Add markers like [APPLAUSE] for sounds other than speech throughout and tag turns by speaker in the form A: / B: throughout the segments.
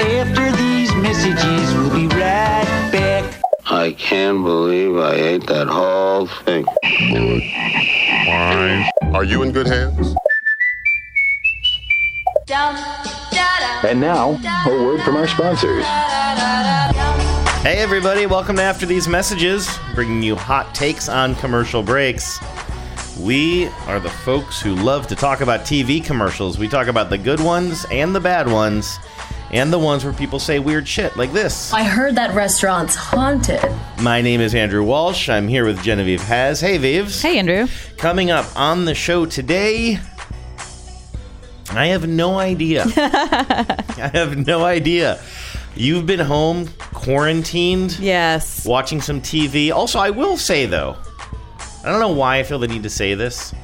A: After these messages, we'll be right back.
B: I can't believe I ate that whole thing.
C: Are you in good hands?
D: And now, a word from our sponsors.
E: Hey, everybody, welcome to After These Messages, bringing you hot takes on commercial breaks. We are the folks who love to talk about TV commercials. We talk about the good ones and the bad ones, and the ones where people say weird shit like this.
F: I heard that restaurant's haunted.
E: My name is Andrew Walsh. I'm here with Genevieve Has. Hey, Vives.
G: Hey, Andrew.
E: Coming up on the show today, I have no idea. [LAUGHS] I have no idea. You've been home, quarantined,
G: Yes.
E: watching some TV. Also, I will say though, I don't know why I feel the need to say this,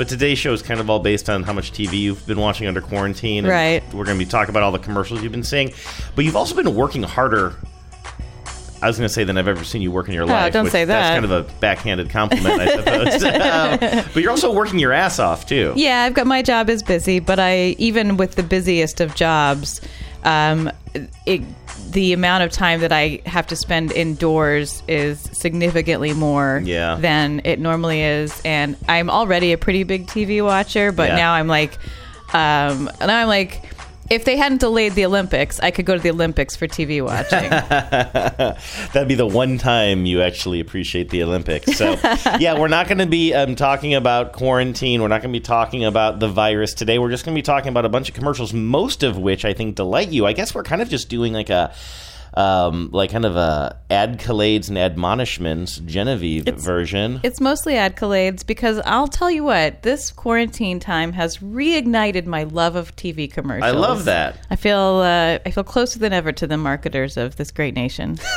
E: but today's show is kind of all based on how much TV you've been watching under quarantine. and
G: Right.
E: We're going to be talking about all the commercials you've been seeing, but you've also been working harder. I was going to say than I've ever seen you work in your life.
G: Oh, don't
E: which-
G: say
E: That's
G: that.
E: kind of a backhanded compliment, I suppose. [LAUGHS] Um, but you're also working your ass off too.
G: Yeah, I've got my job is busy, but I even with the busiest of jobs, um, it, the amount of time that I have to spend indoors is significantly more
E: Yeah.
G: than it normally is, and I'm already a pretty big TV watcher, but
E: Yeah.
G: now I'm like, um, now I'm like. If they hadn't delayed the Olympics, I could go to the Olympics for TV watching. [LAUGHS]
E: That'd be the one time you actually appreciate the Olympics. So, [LAUGHS] yeah, we're not going to be um, talking about quarantine. We're not going to be talking about the virus today. We're just going to be talking about a bunch of commercials, most of which I think delight you. I guess we're kind of just doing like a. Um, like kind of a adcolades and admonishments Genevieve version.
G: It's mostly accolades because I'll tell you what, this quarantine time has reignited my love of TV commercials.
E: I love that.
G: I feel uh, I feel closer than ever to the marketers of this great nation. [LAUGHS]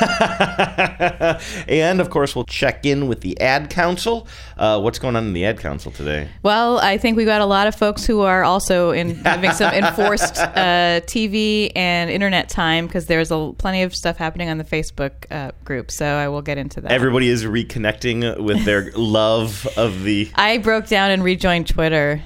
E: and of course, we'll check in with the ad council. Uh, what's going on in the ad council today?
G: well, I think we got a lot of folks who are also in having some [LAUGHS] enforced uh, TV and internet time because there's a plenty of stuff happening on the Facebook uh, group. So I will get into that.
E: Everybody is reconnecting with their love of the.
G: I broke down and rejoined Twitter.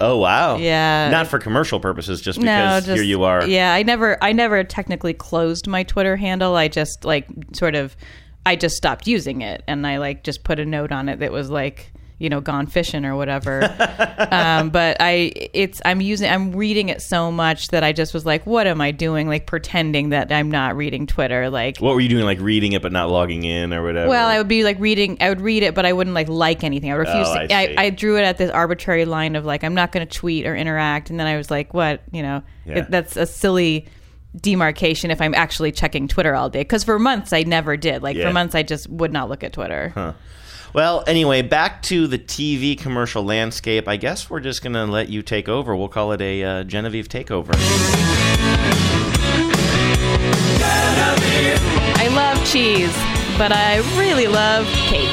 E: Oh wow!
G: Yeah.
E: not for commercial purposes, just
G: no,
E: because
G: just
E: here you are.
G: Yeah, I never, I never technically closed my Twitter handle. I just like sort of, I just stopped using it, and I like just put a note on it that was like, you know, gone fishing or whatever. [LAUGHS] um, but I, it's, I'm using, I'm reading it so much that I just was like, what am I doing? Like pretending that I'm not reading Twitter, like.
E: What were you doing, like reading it but not logging in or whatever?
G: Well, I would be like reading. I would read it, but I wouldn't like like anything. I would refuse.
E: Oh,
G: to,
E: I
G: I. I, drew it at this arbitrary line of like I'm not going to tweet or interact, and then I was like, what? You know,
E: Yeah.
G: it, that's a silly demarcation if I'm actually checking Twitter all day. Because for months I never did. Like
E: Yeah.
G: for months I just would not look at Twitter.
E: Well, anyway, back to the TV commercial landscape. I guess we're just going to let you take over. We'll call it a uh, Genevieve takeover.
G: I love cheese, but I really love cake. [LAUGHS]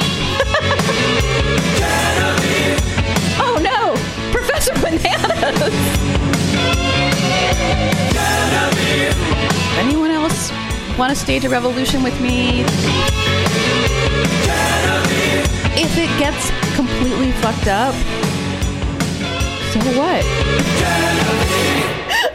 G: oh no, Professor Bananas! Anyone else want to stage a revolution with me? If it gets completely fucked up, so what? [LAUGHS]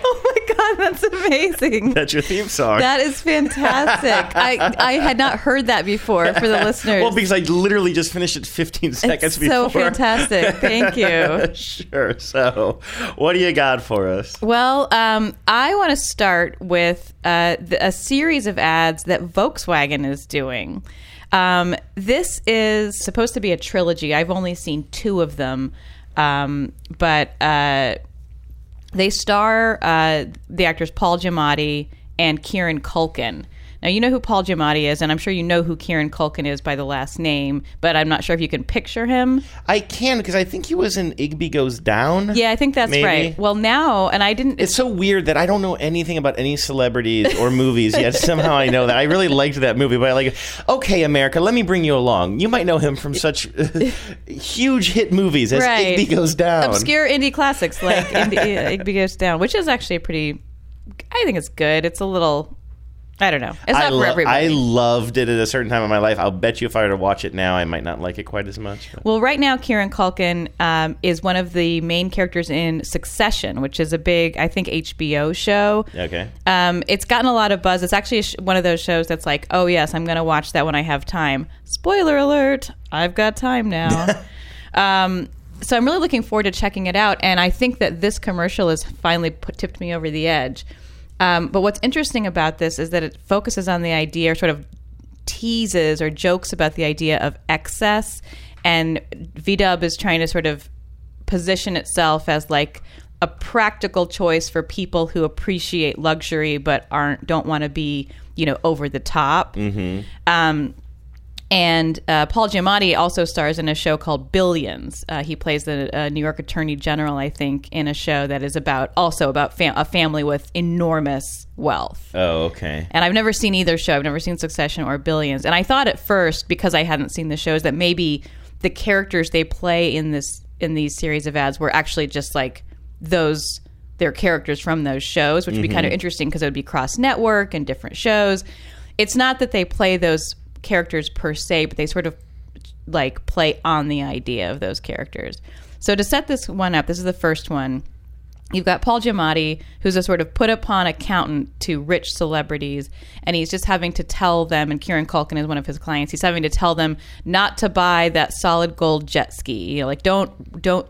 G: oh my god, that's amazing.
E: That's your theme song.
G: That is fantastic. I I had not heard that before for the [LAUGHS] listeners.
E: well, because I literally just finished it 15 seconds
G: it's
E: before.
G: so fantastic. Thank [LAUGHS] you.
E: sure. So, what do you got for us?
G: Well, um, I want to start with uh, the, a series of ads that Volkswagen is doing. Um, this is supposed to be a trilogy. I've only seen two of them, um, but uh, they star uh, the actors Paul Giamatti and Kieran Culkin. Now you know who Paul Giamatti is, and I'm sure you know who Kieran Culkin is by the last name, but I'm not sure if you can picture him.
E: I can because I think he was in Igby Goes Down.
G: Yeah, I think that's
E: Maybe.
G: right. Well, now, and I didn't.
E: It's so weird that I don't know anything about any celebrities or movies yet. [LAUGHS] Somehow I know that. I really liked that movie, but I like, okay, America, let me bring you along. You might know him from such [LAUGHS] huge hit movies as
G: Right.
E: Igby Goes Down.
G: obscure indie classics like [LAUGHS] uh, Igby Goes Down, which is actually a pretty. I think it's good. It's a little I don't know. It's not
E: I,
G: for
E: lo-
G: everybody.
E: I loved it at a certain time in my life. I'll bet you if I were to watch it now, I might not like it quite as much. but-
G: Well, right now, Kieran Culkin um, is one of the main characters in Succession, which is a big, I think, HBO show.
E: Okay.
G: Um, it's gotten a lot of buzz. It's actually a sh- one of those shows that's like, oh, yes, I'm going to watch that when I have time. Spoiler alert, I've got time now. [LAUGHS] um, so I'm really looking forward to checking it out. And I think that this commercial has finally put, tipped me over the edge. Um, but what's interesting about this is that it focuses on the idea, or sort of teases or jokes about the idea of excess. And VDub is trying to sort of position itself as like a practical choice for people who appreciate luxury but aren't don't want to be you know over the top. Um, and uh, Paul Giamatti also stars in a show called Billions. Uh, he plays the uh, New York Attorney General, I think, in a show that is about also about fam- a family with enormous wealth.
E: Oh, okay.
G: And I've never seen either show. I've never seen Succession or Billions. And I thought at first, because I hadn't seen the shows, that maybe the characters they play in this in these series of ads were actually just like those their characters from those shows, which would be kind of interesting because it would be cross network and different shows. It's not that they play those characters per se, but they sort of like play on the idea of those characters. So to set this one up, this is the first one. You've got Paul Giamatti, who's a sort of put upon accountant to rich celebrities, and he's just having to tell them, and Kieran Culkin is one of his clients, he's having to tell them not to buy that solid gold jet ski. You know, like don't don't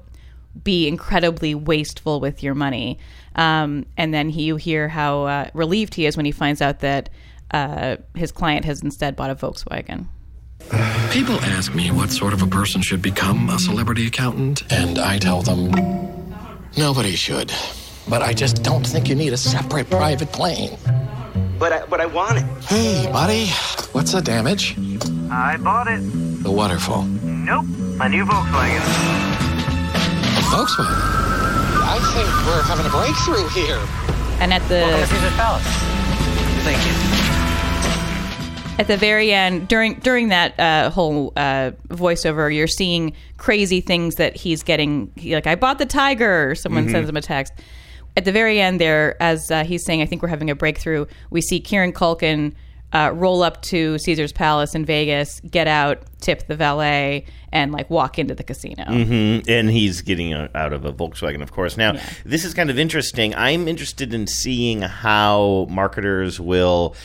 G: be incredibly wasteful with your money. Um, and then he, you hear how uh, relieved he is when he finds out that uh, his client has instead bought a Volkswagen.
H: People ask me what sort of a person should become a celebrity accountant, and I tell them nobody should. But I just don't think you need a separate private plane.
I: But I, but I want it.
H: Hey, buddy, what's the damage?
I: I bought it.
H: The waterfall.
I: Nope. A new Volkswagen.
H: A Volkswagen. I think we're having a breakthrough here.
G: And at the
I: Welcome to Caesar's Palace. Thank you.
G: At the very end during during that uh, whole uh, voiceover you're seeing crazy things that he's getting he, like i bought the tiger or someone sends him a text at the very end there as uh, he's saying i think we're having a breakthrough we see kieran culkin uh, roll up to caesar's palace in vegas get out tip the valet and like walk into the casino
E: Mm, and he's getting a, out of a Volkswagen, of course. Now,
G: Yeah.
E: this is kind of interesting. I'm interested in seeing how marketers will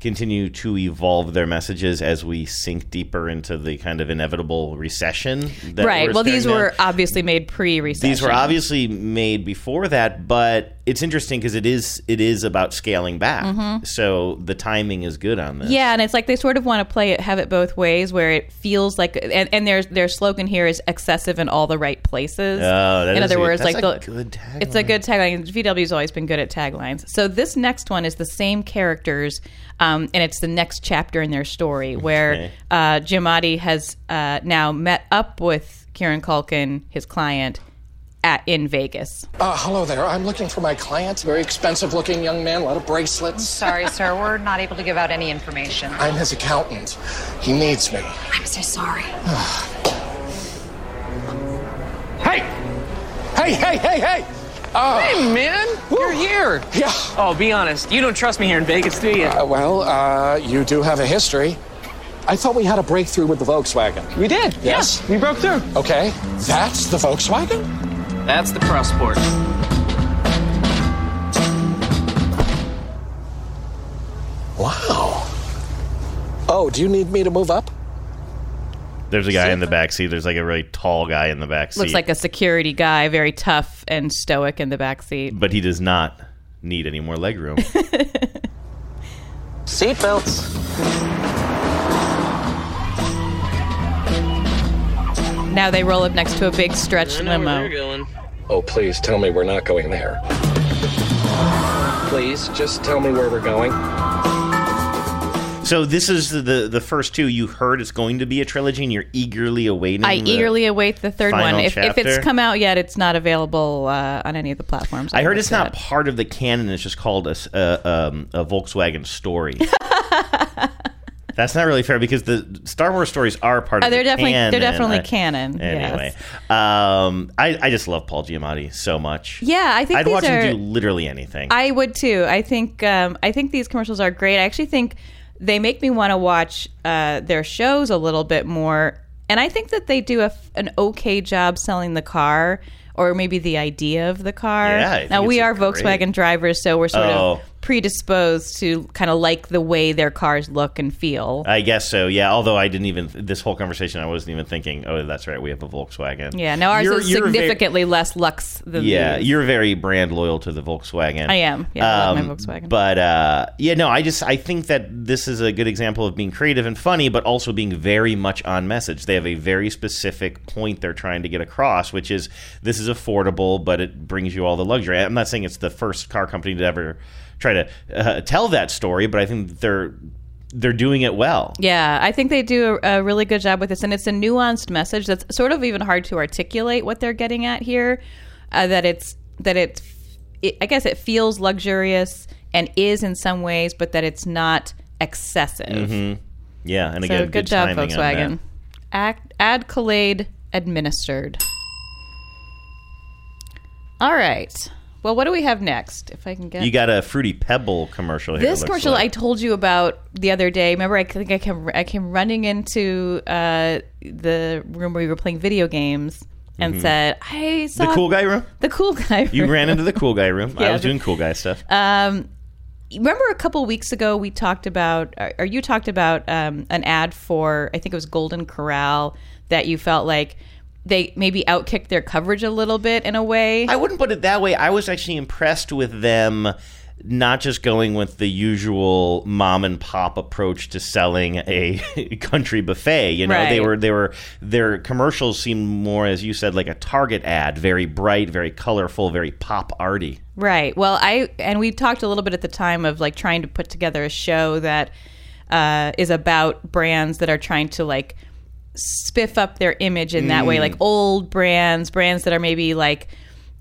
E: continue to evolve their messages as we sink deeper into the kind of inevitable recession. That
G: right well these
E: at.
G: were obviously made pre-recession
E: these were obviously made before that, but it's interesting because it is it is about scaling back. So the timing is good on this.
G: Mm-hmm. Yeah, and it's like they sort of want to play it, have it both ways, where it feels like, and, and their their slogan here is excessive in all the right places.
E: Oh, that
G: in
E: is
G: other
E: a-
G: words,
E: that's
G: like
E: a
G: the
E: good tagline.
G: it's a good tagline. VW's always been good at taglines. So this next one is the same characters, um, and it's the next chapter in their story where
E: Okay.
G: uh, Giamatti has uh, now met up with Kieran Culkin, his client, at in Vegas.
H: Uh, hello there. I'm looking for my client. Very expensive looking young man, a lot of bracelets.
J: Sorry, sir, we're not able to give out any information.
H: I'm his accountant. He needs me.
J: I'm so sorry. [SIGHS]
H: Hey! Hey, hey, hey, hey! Uh,
I: Hey, man. You're here.
H: yeah.
I: Oh, be honest. You don't trust me here in Vegas, do you?
H: Uh, well, uh, you do have a history. I thought we had a breakthrough with the Volkswagen.
I: we did.
H: Yes.
I: Yeah, we broke through.
H: Okay, that's the Volkswagen?
I: That's the Cross Sport.
H: Wow. Oh, do you need me to move up?
E: There's a guy in the back seat. There's like a really tall guy in the back seat.
G: Looks like a security guy, very tough and stoic in the back seat.
E: but he does not need any more legroom. [LAUGHS]
I: Seatbelts.
G: Now they roll up next to a big stretch
I: I know
G: limo.
I: they're going.
H: Oh, please tell me we're not going there. Please, just tell me where we're going.
E: So this is the the first two. You heard it's going to be a trilogy, and you're eagerly awaiting.
G: I eagerly await the third one. If, if it's come out yet, it's not available uh, on any of the platforms.
E: I heard it's not part of the canon. It's just called a uh, um, a Volkswagen story. [LAUGHS] That's not really fair because the Star Wars stories are part of.
G: Oh, they're
E: the
G: definitely- they're definitely
E: I-
G: canon,
E: Anyway,
G: yes.
E: um, I I just love Paul Giamatti so much.
G: Yeah, I think
E: I'd watch
G: are-
E: him do literally anything.
G: I would too. I think um, I think these commercials are great. I actually think they make me want to watch uh, their shows a little bit more, and I think that they do a an okay job selling the car or maybe the idea of the car.
E: Yeah,
G: now we are
E: great.
G: Volkswagen drivers, so we're sort
E: Oh.
G: of predisposed to kind of like the way their cars look and feel.
E: I guess so. Yeah. Although I didn't even this whole conversation, I wasn't even thinking. Oh, that's right. We have a Volkswagen.
G: yeah, now ours
E: You're-
G: is
E: you're very-
G: significantly less lux than
E: yeah,
G: these.
E: you're very brand loyal to the Volkswagen.
G: I am. Yeah, I love my
E: Um,
G: Volkswagen.
E: But uh, yeah, no, I just I think that this is a good example of being creative and funny, but also being very much on message. They have a very specific point they're trying to get across, which is this is affordable, but it brings you all the luxury. I'm not saying it's the first car company to ever try to uh, tell that story, but I think they're they're doing it well.
G: Yeah, I think they do a, a really good job with this, and it's a nuanced message that's sort of even hard to articulate what they're getting at here. Uh, that it's that it's, it, I guess it feels luxurious and is in some ways, but that it's not excessive.
E: Mm-hmm. Yeah, and
G: So
E: again,
G: good,
E: good,
G: job, Volkswagen. Act, Adcolade administered. All right. Well, what do we have next? If I can get
E: You got a fruity pebble commercial here.
G: this commercial I told you about the other day. Remember, I think I came I came running into uh, the room where we were playing video games and
E: Mhm.
G: said, "I saw
E: the cool guy room.
G: The cool guy. Room.
E: You ran into the cool guy room. [LAUGHS] I was doing cool guy stuff.
G: Um, remember a couple weeks ago we talked about, or- or you talked about um, an ad for I think it was Golden Corral that you felt like they maybe outkicked their coverage a little bit in a way.
E: I wouldn't put it that way. I was actually impressed with them not just going with the usual mom and pop approach to selling a [LAUGHS] country buffet. You know, they were they were their commercials seemed more, as you said, like a Target ad, very bright, very colorful, very pop arty.
G: Right. Well, I and we talked a little bit at the time of like trying to put together a show that uh, is about brands that are trying to like spiff up their image in that way,
E: Mm.
G: like old brands, brands that are maybe like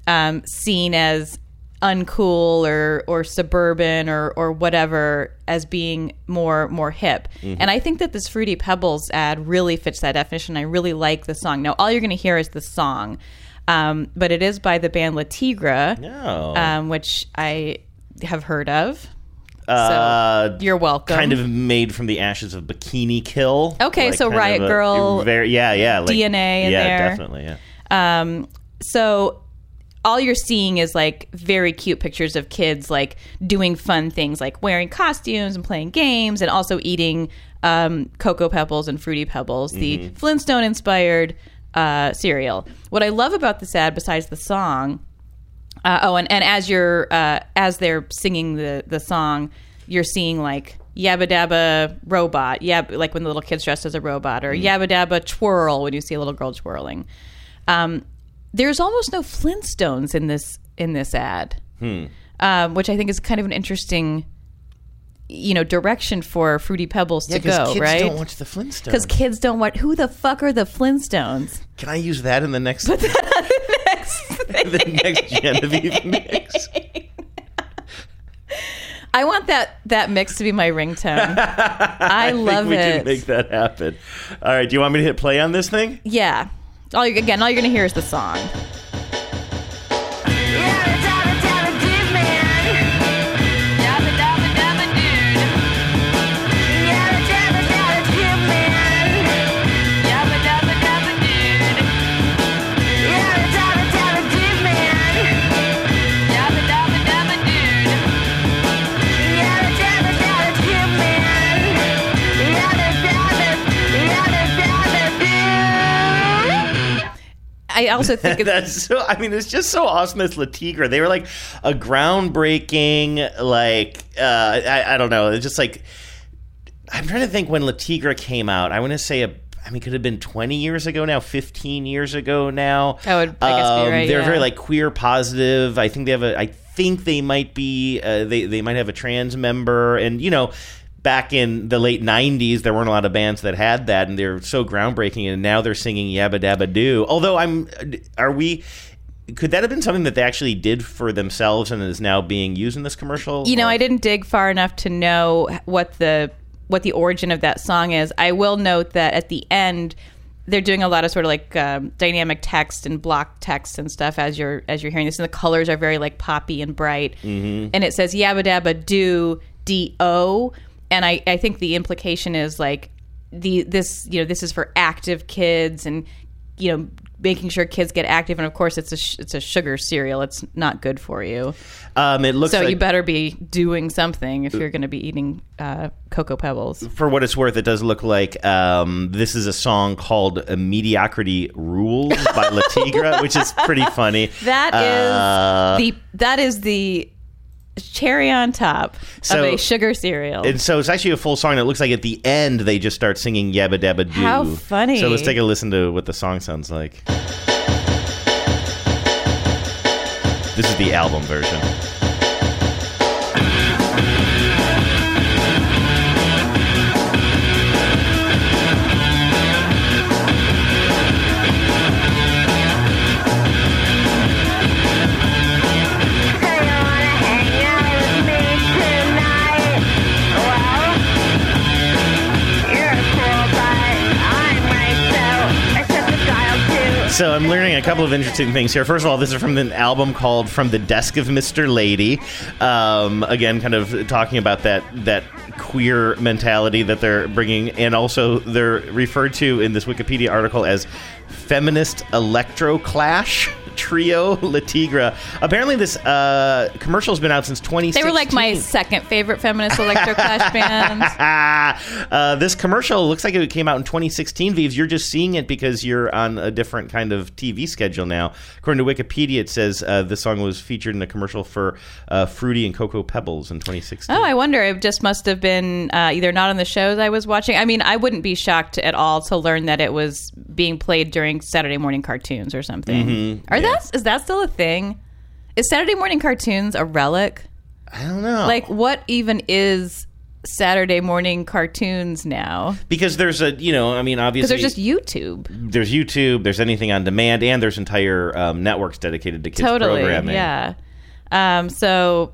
G: um, seen as uncool or or suburban or or whatever as being more more hip.
E: Mhm.
G: And I think that this Fruity Pebbles ad really fits that definition. I really like the song. Now, all you're going to hear is the song. Um, but it is by the band Le Tigre,
E: Oh.
G: um, which I have heard of.
E: Uh,
G: you're welcome.
E: Kind of made from the ashes of Bikini Kill.
G: Okay, so Riot
E: a-
G: Girl
E: very, yeah, yeah, like,
G: DNA in
E: yeah,
G: there.
E: definitely, yeah.
G: Um, so all you're seeing is like very cute pictures of kids like doing fun things like wearing costumes and playing games and also eating um, cocoa pebbles and fruity pebbles the
E: Mhm.
G: flintstone inspired uh, cereal what i love about this ad besides the song uh, oh and, and as you're uh, as they're singing the the song you're seeing like yabba dabba robot yeah like when the little kid's dressed as a robot or
E: Mhm.
G: yabba dabba twirl when you see a little girl twirling um, there's almost no Flintstones in this in this ad,
E: Hmm.
G: um, which I think is kind of an interesting, you know, direction for Fruity Pebbles
E: Yeah,
G: to go.
E: kids
G: right?
E: don't watch the Flintstones.
G: Because kids don't watch. Who the fuck are the Flintstones?
E: Can I use that in the next? Put that [LAUGHS] the next. Genevieve mix.
G: I want that that mix to be my ringtone. [LAUGHS] I, love
E: think we
G: it.
E: can make that happen. All right, do you want me to hit play on this thing?
G: yeah. All you, again, all you're gonna hear is the song. I also think [LAUGHS]
E: That's so. I mean, it's just so awesome. This Le Tigre, they were like a groundbreaking, like uh, I, I don't know. It's just like I'm trying to think when Le Tigre came out. I want to say a. I mean, could have been 20 years ago now, 15 years ago now.
G: That would, I guess, be right,
E: They're
G: yeah.
E: very like queer positive. I think they have a. I think they might be. Uh, they they might have a trans member, and you know. Back in the late '90s, there weren't a lot of bands that had that, and they're so groundbreaking. And now they're singing "Yabba Dabba Doo." Although I'm, are we? Could that have been something that they actually did for themselves and is now being used in this commercial?
G: you know,
E: Or-
G: I didn't dig far enough to know what the what the origin of that song is. I will note that at the end they're doing a lot of sort of like um, dynamic text and block text and stuff as you're as you're hearing this, and the colors are very like poppy and bright. Mm-hmm. And it says yabba dabba do d o, and I I think the implication is like the this you know this is for active kids and you know making sure kids get active. And of course it's a sh- it's a sugar cereal. It's not good for you.
E: Um, it looks
G: so
E: like
G: you better be doing something if you're going to be eating uh, cocoa pebbles.
E: For what it's worth, it does look like um, this is a song called "Mediocrity Rules" by Le Tigre, which is pretty funny. [LAUGHS]
G: That is
E: Uh,
G: the that is the cherry on top
E: So-
G: of a sugar cereal
E: And so it's actually a full song. It looks like at the end they just start singing "Yabba Dabba Doo."
G: How funny.
E: So let's take a listen to what the song sounds like. This is the album version. So I'm learning a couple of interesting things here. First of all, this is from an album called "From the Desk of Mr. Lady." Um, again, kind of talking about that that queer mentality that they're bringing, and also they're referred to in this Wikipedia article as feminist electro clash trio [LAUGHS] Le Tigre. Apparently, this uh, commercial has been out since 2016.
G: they were like my second favorite feminist electro clash [LAUGHS] band
E: uh, this commercial looks like it came out in 2016. Vives, you're just seeing it because you're on a different kind of TV schedule now. According to Wikipedia, it says uh, this song was featured in a commercial for uh, Fruity and Cocoa Pebbles in 2016.
G: Oh, I wonder. It just must have been uh, either not on the shows I was watching. I mean, I wouldn't be shocked at all to learn that it was being played during Saturday morning cartoons or something.
E: Mhm,
G: Are
E: yeah.
G: that is that still a thing? Is Saturday morning cartoons a relic?
E: I don't know.
G: Like, what even is Saturday morning cartoons now?
E: because there's a, you know, I mean, obviously.
G: there's just YouTube.
E: there's YouTube, there's anything on demand, and there's entire um, networks dedicated to kids
G: totally
E: programming.
G: yeah um so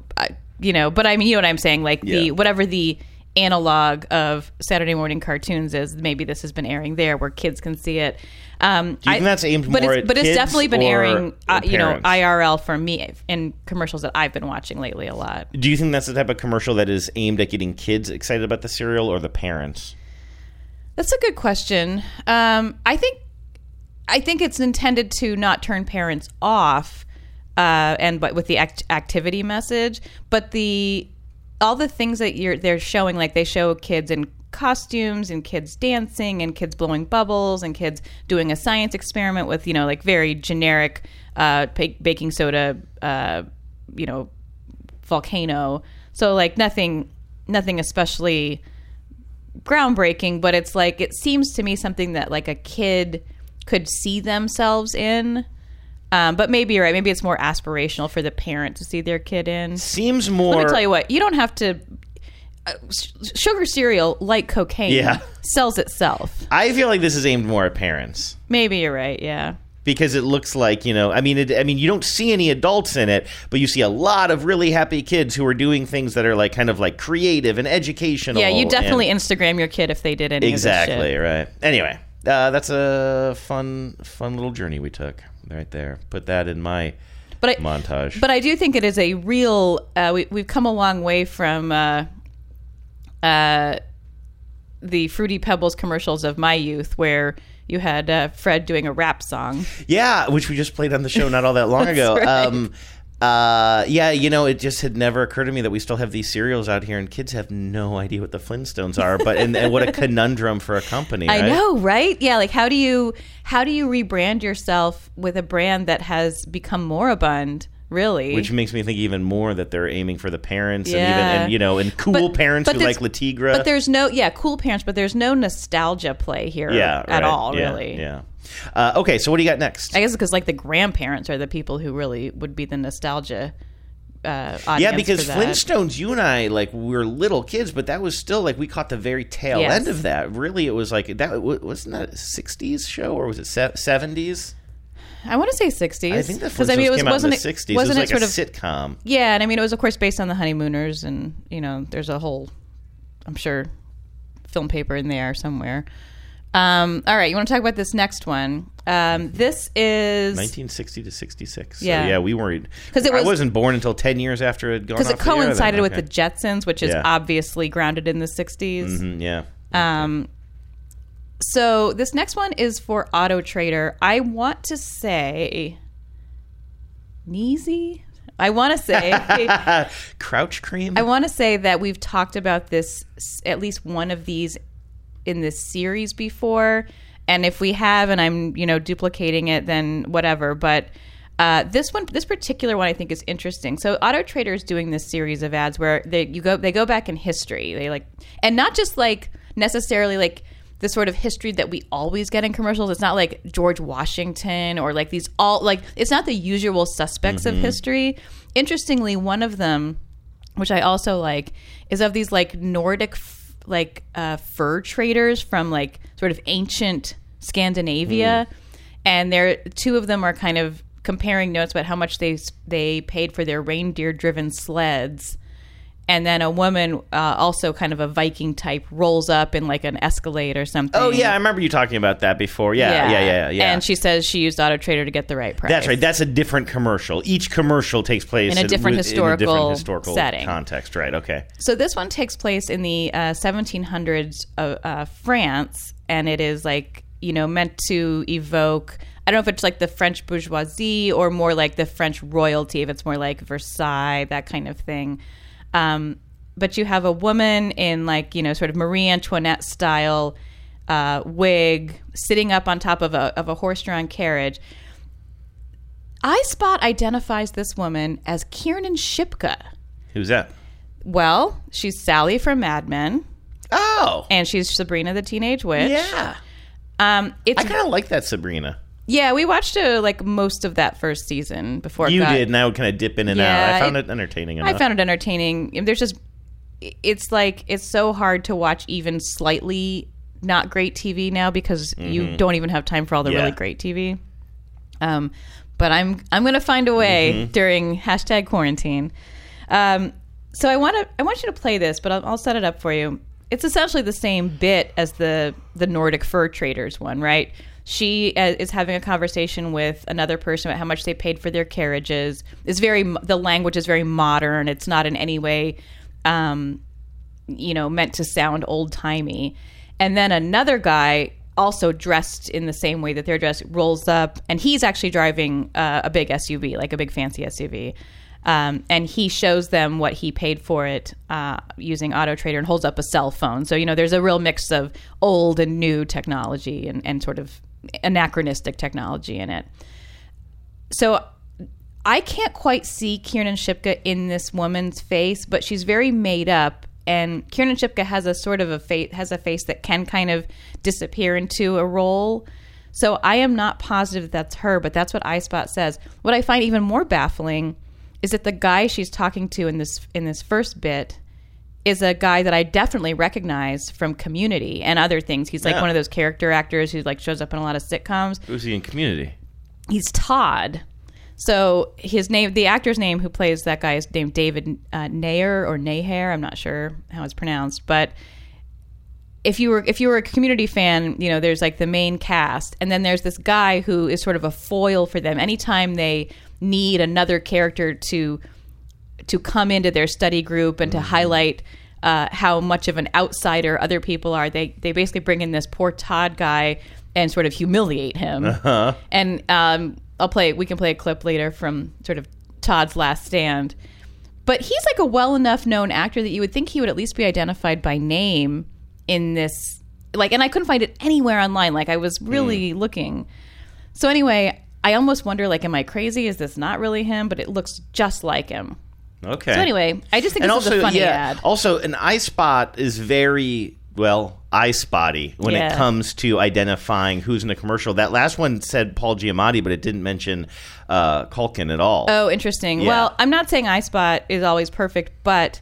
G: you know but i mean you know what i'm saying like the whatever the analog of saturday morning cartoons is maybe this has been airing there where kids can see it um
E: Do you think that's aimed
G: but
E: more
G: it's,
E: at
G: but it's definitely been airing uh, you know irl for me in commercials that i've been watching lately a lot
E: Do you think that's the type of commercial that is aimed at getting kids excited about the cereal or the parents?
G: That's a good question. Um, I think I think it's intended to not turn parents off, uh, and but with the act- activity message. But the all the things that you're they're showing, like they show kids in costumes and kids dancing and kids blowing bubbles and kids doing a science experiment with you know like very generic uh, baking soda, uh, you know, volcano. So like nothing, nothing especially groundbreaking, but it's like it seems to me something that like a kid could see themselves in. Um, but maybe you're right. Maybe it's more aspirational for the parent to see their kid in.
E: Seems more.
G: Let me tell you what. You don't have to. Uh, sh- sugar cereal, like cocaine,
E: Yeah.
G: sells itself.
E: I feel like this is aimed more at parents.
G: Maybe you're right. Yeah.
E: because it looks like you know i mean it, i mean you don't see any adults in it but you see a lot of really happy kids who are doing things that are like kind of like creative and educational
G: Yeah, you
E: and-
G: definitely Instagram your kid if they did any
E: exactly
G: of this shit.
E: right anyway uh, that's a fun fun little journey we took right there put that in my
G: But I,
E: montage
G: But I do think it is a real. Uh, we, we've come a long way from uh, uh, the Fruity Pebbles commercials of my youth, where you had uh, Fred doing a rap song.
E: yeah which we just played on the show not all that long [LAUGHS] ago
G: right.
E: um uh, yeah, you know, it just had never occurred to me that we still have these cereals out here, and kids have no [LAUGHS] idea what the Flintstones are. But and, and what a conundrum for a company. [LAUGHS]
G: I
E: right?
G: know, right? Yeah, like how do you how do you rebrand yourself with a brand that has become moribund? Really,
E: Which makes me think even more that they're aiming for the parents and even and you know and cool
G: But-
E: parents
G: but
E: who like Le Tigre.
G: But there's no, yeah, cool parents, but there's no nostalgia play here
E: yeah,
G: at
E: right.
G: all,
E: Yeah,
G: really.
E: Yeah. Uh, okay, so what do you got next?
G: I guess because like the grandparents are the people who really would be the nostalgia. Uh,
E: yeah, because
G: for that.
E: Flintstones, you and I, like, we were little kids, but that was still like we caught the very tail
G: Yes.
E: end of that. Really, it was like that wasn't that a '60s show or was it '70s?
G: I want to say 60s.
E: I think the
G: because
E: Flintstones
G: I mean it was
E: came out in
G: wasn't
E: the '60s.
G: wasn't
E: it was like
G: sort
E: a
G: of
E: sitcom.
G: yeah, and I mean it was of course based on the Honeymooners, and you know there's a whole, I'm sure, film paper in there somewhere. Um, all right, you want to talk about this next one? Um, this is
E: 1960 to 66. So,
G: Yeah.
E: yeah, we weren't.
G: 'Cause it was-
E: I wasn't born until 10 years after it had gone
G: because it
E: off the
G: coincided with
E: okay.
G: the Jetsons, which is
E: Yeah.
G: obviously grounded in the 60s.
E: Mhm, yeah.
G: Um, so this next one is for Auto Trader. I want to say Neezy. I want to say [LAUGHS]
E: Crouch cream.
G: I want to say that we've talked about this at least one of these in this series before, and if we have, and I'm you know duplicating it, then whatever. But uh, this one, this particular one, I think is interesting. So Auto Trader is doing this series of ads where they you go they go back in history. They like and not just like necessarily like the sort of history that we always get in commercials. It's not like George Washington or like these all like it's not the usual suspects of
K: Mhm.
G: history. Interestingly, one of them which I also like, is of these like Nordic f- like uh, fur traders from like sort of ancient Scandinavia, and there two of them are kind of comparing notes about how much they they paid for their reindeer driven sleds. And then a woman, uh, also kind of a Viking type, rolls up in like an Escalade or something.
E: oh, yeah. I remember you talking about that before. Yeah, yeah, yeah, yeah.
G: And she says she used Auto Trader to get the right price.
E: That's right. That's a different commercial. Each commercial takes place
G: In a different
E: with-
G: historical
E: in a different historical
G: setting.
E: context. Right. Okay.
G: So this one takes place in the uh, 1700s of uh, France, and it is like you know meant to evoke. I don't know if it's like the French bourgeoisie or more like the French royalty. If it's more like Versailles, that kind of thing. Um, but you have a woman in like you know sort of Marie Antoinette style uh, wig, sitting up on top of a of a horse-drawn carriage. iSpot identifies this woman as Kiernan Shipka.
E: Who's that?
G: Well, she's Sally from Mad Men.
E: Oh,
G: and she's Sabrina the Teenage Witch.
E: Yeah.
G: Um, it's
E: I kind of like that Sabrina.
G: Yeah. We watched uh, like most of that first season before it
E: You
G: got-
E: did, and I would kind of dip in and
G: Yeah,
E: out. I found
G: it-
E: it, entertaining enough.
G: I found it entertaining. There's just it's like it's so hard to watch even slightly not great TV now because you
K: Mhm.
G: don't even have time for all the
K: Yeah.
G: really great TV. Um, but I'm I'm gonna find a way
K: Mhm.
G: during hashtag quarantine. Um, so I want to I want you to play this, but I'll, I'll set it up for you. It's essentially the same bit as the the Nordic fur traders one, right? She uh, is having a conversation with another person about how much they paid for their carriages. It's very the language is very modern. It's not in any way, um, you know, meant to sound old timey. And then another guy also dressed in the same way that they're dressed rolls up, and he's actually driving uh, a big SUV, like a big fancy SUV. Um, and he shows them what he paid for it uh, using Auto Trader and holds up a cell phone. So, you know, there's a real mix of old and new technology and, and sort of anachronistic technology in it. So I can't quite see Kiernan Shipka in this woman's face, but she's very made up. And Kiernan Shipka has a sort of a face has a face that can kind of disappear into a role. So I am not positive that that's her, but that's what iSpot says. What I find even more baffling is that the guy she's talking to in this in this first bit is a guy that I definitely recognize from Community and other things. He's like
E: Yeah.
G: one of those character actors who like shows up in a lot of sitcoms
E: Who's he in Community?
G: he's Todd. So his name, the actor's name who plays that guy is named David uh, Nayer or Naher. I'm not sure how it's pronounced, but if you were if you were a community fan, you know there's like the main cast, and then there's this guy who is sort of a foil for them. Anytime they need another character to to come into their study group and to highlight uh, how much of an outsider other people are, they they basically bring in this poor Todd guy and sort of humiliate him.
E: Uh-huh.
G: And um, I'll play. We can play a clip later from sort of Todd's last stand. But he's like a well enough known actor that you would think he would at least be identified by name in this. Like, and I couldn't find it anywhere online. Like, I was really looking. So anyway, I almost wonder, like, am I crazy? Is this not really him? But it looks just like him.
E: Okay.
G: So anyway, I just think
E: and
G: this
E: also,
G: is a funny
E: yeah,
G: ad.
E: Also, an iSpot is very well iSpotty when
G: Yeah.
E: it comes to identifying who's in a commercial. That last one said Paul Giamatti, but it didn't mention uh, Culkin at all.
G: Oh, interesting.
E: Yeah.
G: Well, I'm not saying iSpot is always perfect, but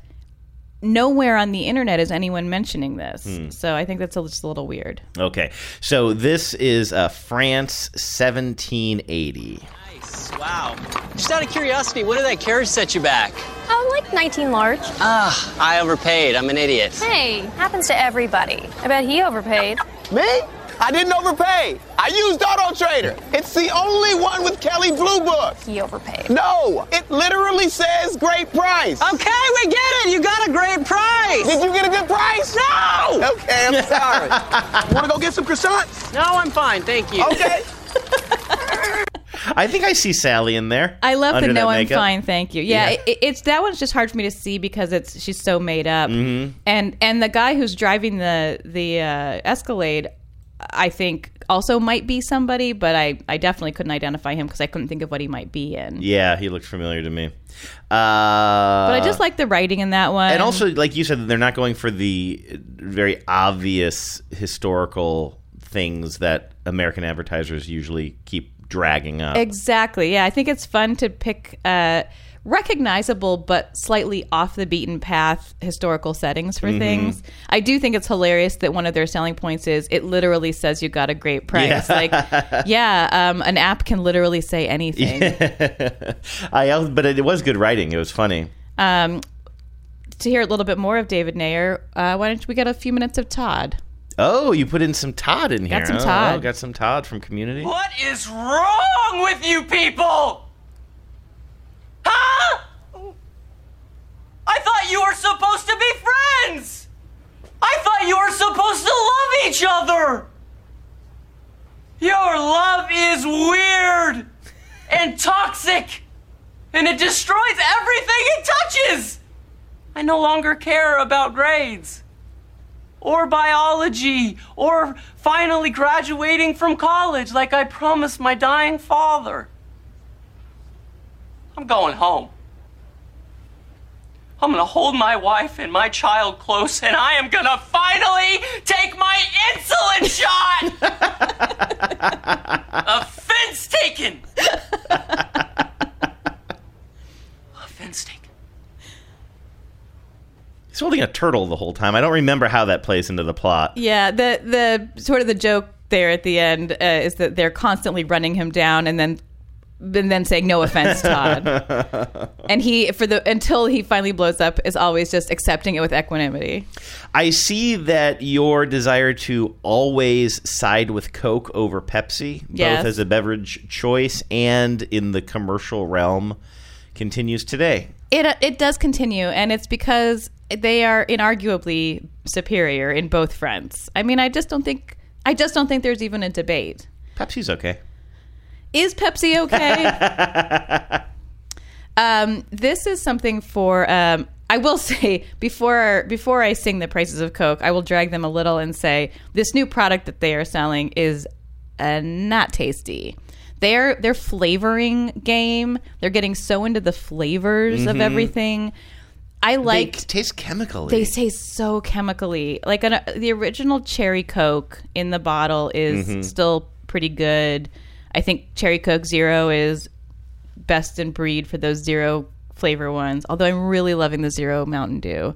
G: nowhere on the internet is anyone mentioning this.
E: Hmm.
G: So I think that's a, just a little weird.
E: Okay, so this is uh, France 1780.
K: Nice. Wow. Just out of curiosity, what did that carriage set you back?
L: Oh, like 19 large.
K: Ah, I overpaid. I'm an idiot.
L: Hey, happens to everybody. I bet he overpaid.
M: Me? I didn't overpay. I used Auto Trader. It's the only one with Kelley Blue Book.
L: He overpaid.
M: No, it literally says great price.
K: Okay, we get it. You got a great price.
M: Did you get a good price?
K: No.
M: Okay, I'm sorry. [LAUGHS] Want to go get some croissants?
K: No, I'm fine. Thank you.
M: Okay. [LAUGHS]
E: I think I see Sally in there.
G: I love the no, I'm
E: makeup.
G: fine, thank you. Yeah,
E: Yeah.
G: It, it's that one's just hard for me to see because it's she's so made up,
E: Mhm.
G: and and the guy who's driving the the uh, Escalade, I think also might be somebody, but I I definitely couldn't identify him because I couldn't think of what he might be in.
E: Yeah, he looked familiar to me. Uh,
G: But I just like the writing in that one,
E: and also, like you said, they're not going for the very obvious historical things that American advertisers usually keep dragging up.
G: Exactly. Yeah, I think it's fun to pick uh, recognizable but slightly off the beaten path historical settings for
E: Mhm.
G: things. I do think it's hilarious that one of their selling points is it literally says you got a great price.
E: Yeah.
G: Like, [LAUGHS] yeah, um, an app can literally say anything. [LAUGHS]
E: I, al- but it was good writing. It was funny.
G: Um, to hear a little bit more of David Neher, uh, why don't we get a few minutes of Todd?
E: Oh, you put in some Todd in here.
G: Got some
E: Oh,
G: Todd.
E: oh, got some Todd from Community.
I: What is wrong with you people? Huh? I thought you were supposed to be friends. I thought you were supposed to love each other. Your love is weird and toxic, and it destroys everything it touches. I no longer care about grades or biology or finally graduating from college like I promised my dying father. I'm going home. I'm gonna hold my wife and my child close and I am gonna finally take my insulin shot! [LAUGHS] Offense taken! [LAUGHS] Offense taken.
E: He's holding a turtle the whole time. I don't remember how that plays into the plot.
G: Yeah, the the sort of the joke there at the end uh, is that they're constantly running him down and then and then saying no offense, [LAUGHS] Todd. and he for the until he finally blows up is always just accepting it with equanimity.
E: I see that your desire to always side with Coke over Pepsi,
G: Yes.
E: both as a beverage choice and in the commercial realm, continues today.
G: It uh, it does continue, and it's because they are inarguably superior in both fronts. I mean, I just don't think I just don't think there's even a debate.
E: Pepsi's okay.
G: Is Pepsi okay? [LAUGHS] um, this is something for. Um, I will [LAUGHS] say before before I sing the praises of Coke, I will drag them a little and say this new product that they are selling is uh, not tasty. Their their flavoring game, they're getting so into the flavors of
E: Mhm.
G: everything. I like
E: they taste chemically.
G: they taste so chemically. Like an, the original cherry Coke in the bottle is
E: Mhm.
G: still pretty good. I think cherry Coke Zero is best in breed for those zero flavor ones. Although I'm really loving the Zero Mountain Dew.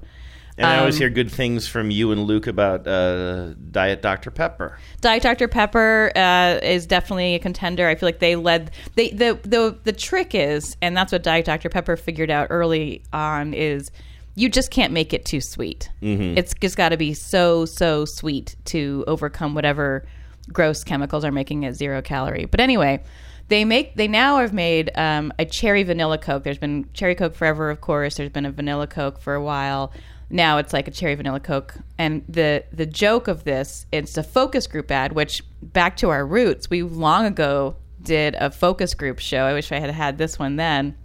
E: And I always
G: Um,
E: hear good things from you and Luke about uh, Diet Dr. Pepper.
G: Diet Dr Pepper uh, is definitely a contender. I feel like they led. They the the the trick is, and that's what Diet Dr Pepper figured out early on is. You just can't make it too sweet.
E: Mhm.
G: It's just got to be so so sweet to overcome whatever gross chemicals are making it zero calorie. But anyway, they make they now have made um, a cherry vanilla Coke. There's been cherry Coke forever, of course. There's been a vanilla Coke for a while. Now it's like a cherry vanilla Coke. And the the joke of this, it's a focus group ad. Which back to our roots, we long ago did a focus group show. I wish I had had this one then.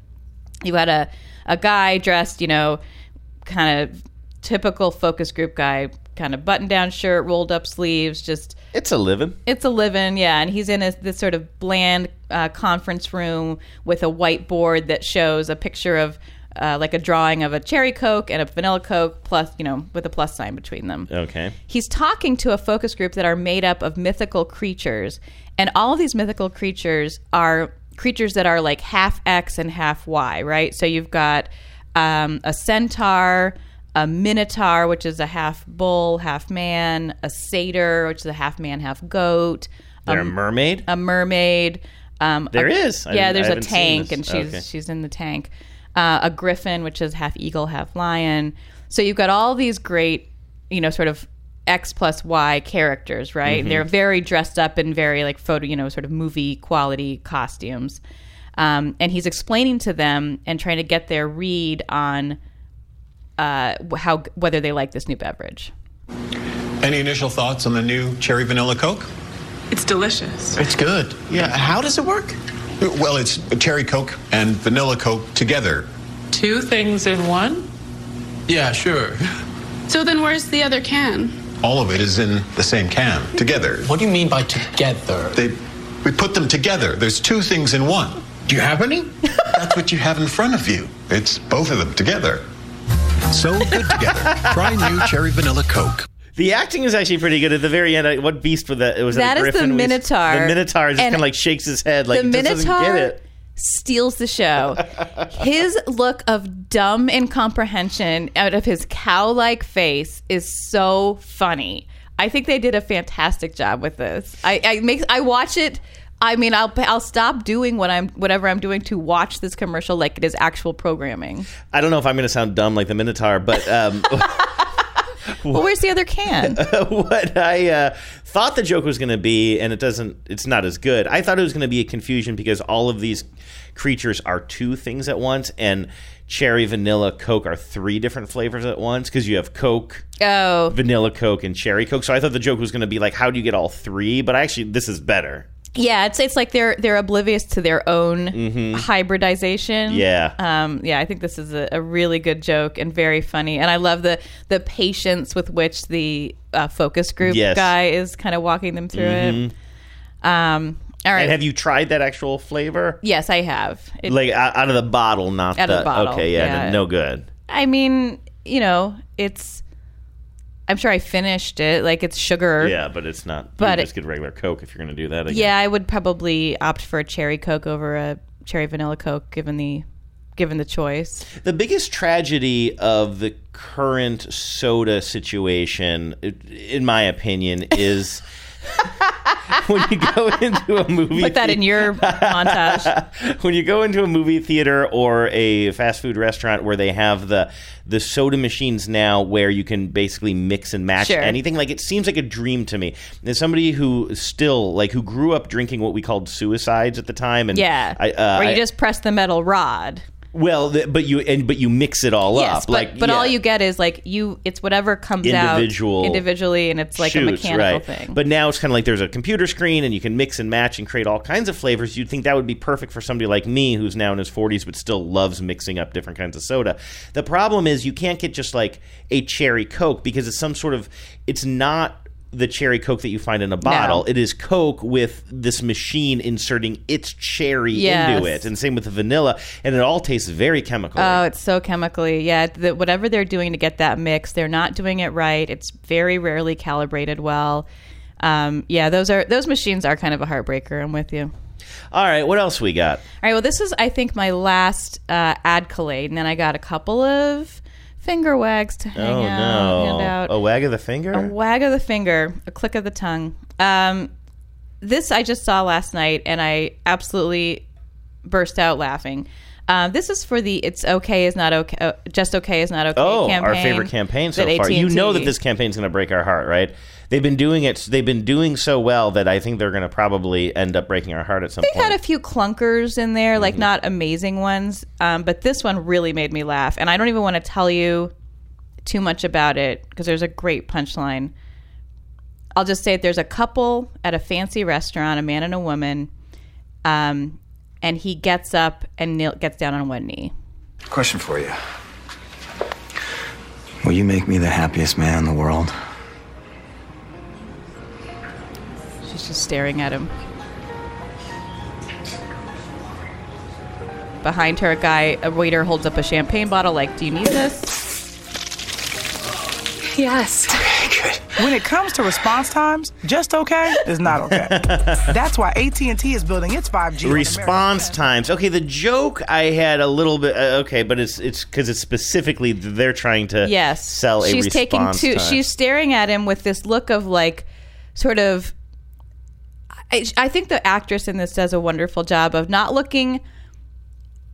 G: You had a a guy dressed, you know, kind of typical focus group guy, kind of button down shirt, rolled up sleeves, just
E: It's a living.
G: it's a living, yeah. And he's in a, this sort of bland uh, conference room with a whiteboard that shows a picture of uh, like a drawing of a cherry Coke and a vanilla Coke, plus, you know, with a plus sign between them.
E: Okay.
G: He's talking to a focus group that are made up of mythical creatures. And all of these mythical creatures are creatures that are like half X and half Y, right? So you've got um, a centaur, a minotaur, which is a half bull, half man, a satyr, which is a half man, half goat.
E: A
G: um,
E: mermaid?
G: a mermaid, Um,
E: There
G: a-
E: is? I
G: yeah, there's a tank, and she's
E: Okay.
G: she's in the tank. Uh, a griffin, which is half eagle, half lion. So you've got all these great, you know, sort of X plus Y characters, right?
N: Mhm.
G: They're very dressed up in very like photo, you know, sort of movie quality costumes. Um, and he's explaining to them and trying to get their read on uh, how whether they like this new beverage.
O: Any initial thoughts on the new cherry vanilla Coke?
P: It's delicious.
O: It's good. Yeah. How does it work? Well, it's cherry Coke and vanilla Coke together.
P: Two things in one?
O: Yeah, sure.
P: So then where's the other can?
O: All of it is in the same can, together. What do you mean by together? They, we put them together. There's two things in one. Do you have any? [LAUGHS] That's what you have in front of you. It's both of them together.
H: So good together. [LAUGHS] Try new cherry vanilla Coke.
E: The acting is actually pretty good at the very end. I- What beast was that? It was
G: That
E: a
G: is the Minotaur.
E: The Minotaur just kind of like shakes his head, like
G: the
E: just doesn't get it.
G: steals the show. [LAUGHS] his look of dumb incomprehension out of his cow-like face is so funny. I think they did a fantastic job with this. I, I makes I watch it. I mean, I'll I'll stop doing what I'm whatever I'm doing to watch this commercial like it is actual programming.
E: I don't know if I'm going to sound dumb like the Minotaur, but um, [LAUGHS] [LAUGHS]
G: Well, where's the other can? [LAUGHS]
E: what I uh, thought the joke was going to be, and it doesn't, it's not as good. I thought it was going to be a confusion because all of these creatures are two things at once, and cherry, vanilla, Coke are three different flavors at once because you have Coke,
G: Oh,
E: vanilla Coke, and cherry Coke. So I thought the joke was going to be like, how do you get all three? But actually, this is better.
G: Yeah. It's it's like they're they're oblivious to their own
E: Mhm.
G: hybridization.
E: Yeah.
G: Um, yeah, I think this is a, a really good joke and very funny, and I love the the patience with which the uh, focus group
E: Yes.
G: guy is kind of walking them through
E: Mhm.
G: it. Um, all right.
E: And have you tried that actual flavor?
G: yes, I have. It-
E: like out, out of the bottle, not
G: Out of the bottle,
E: Okay, yeah,
G: yeah.
E: No, no good.
G: I mean, you know, it's. I'm sure I finished it. Like it's sugar.
E: Yeah, but it's not.
G: But
E: you just get regular Coke if you're going to do that. Again.
G: Yeah, I would probably opt for a cherry Coke over a cherry vanilla Coke, given the given the choice.
E: The biggest tragedy of the current soda situation, in my opinion, is [LAUGHS] [LAUGHS] when you go into a movie.
G: Put that in your montage. [LAUGHS]
E: when you go into a movie theater or a fast food restaurant where they have the the soda machines now where you can basically mix and match
G: Sure.
E: anything like it seems like a dream to me as somebody who still like who grew up drinking what we called suicides at the time and
G: yeah,
E: I, uh,
G: where you
E: I-
G: just press the metal rod.
E: Well th- but you and but you mix it all
G: yes,
E: up
G: but
E: like
G: but all you get is like you. It's whatever comes
E: Individual
G: out individually, and it's like a mechanical
E: right.
G: thing.
E: But now it's kind of like there's a computer screen and you can mix and match and create all kinds of flavors. You'd think that would be perfect for somebody like me who's now in his 40s but still loves mixing up different kinds of soda. The problem is you can't get just like a cherry Coke because it's some sort of it's not the cherry Coke that you find in a bottle. It is Coke with this machine inserting its cherry
G: Yes.
E: into it. And same with the vanilla. And it all tastes very chemical.
G: Oh, it's so chemically. Yeah, the, whatever they're doing to get that mix, they're not doing it right. It's very rarely calibrated well. Um, yeah, those are those machines are kind of a heartbreaker. I'm with you.
E: all right, what else we got?
G: All right. Well, this is I think my last uh, Adcolade, and then I got a couple of finger wags to hang
E: oh
G: out,
E: no.
G: hand out.
E: A wag of the finger?
G: A wag of the finger, a click of the tongue. Um, this I just saw last night, and I absolutely burst out laughing. Um, this is for the "It's okay is not okay, uh, just okay is not okay"
E: Oh,
G: campaign.
E: our favorite campaign so far. You
G: AT&T
E: know that this campaign is going to break our heart, right? They've been doing it. They've been doing so well that I think they're going to probably end up breaking our heart at some point.
G: They
E: point.
G: had a few clunkers in there,
E: Mm-hmm.
G: like not amazing ones, um, but this one really made me laugh. And I don't even want to tell you too much about it because there's a great punchline. I'll just say it, there's a couple at a fancy restaurant, a man and a woman, um, and he gets up and kneel, gets down on one knee.
Q: Question for you. Will you make me the happiest man in the world?
G: She's just staring at him. Behind her, a guy, a waiter holds up a champagne bottle, like, "Do you need this?"
P: Yes. [LAUGHS] Okay, good.
R: When it comes to response times, just okay is not okay. [LAUGHS] That's why AT&T is building its 5G.
E: Response times. Okay, the joke I had a little bit. Uh, okay, but it's it's because it's specifically they're trying to
G: yes
E: sell a
G: she's
E: response
G: taking two
E: time.
G: she's staring at him with this look of like sort of I, I think the actress in this does a wonderful job of not looking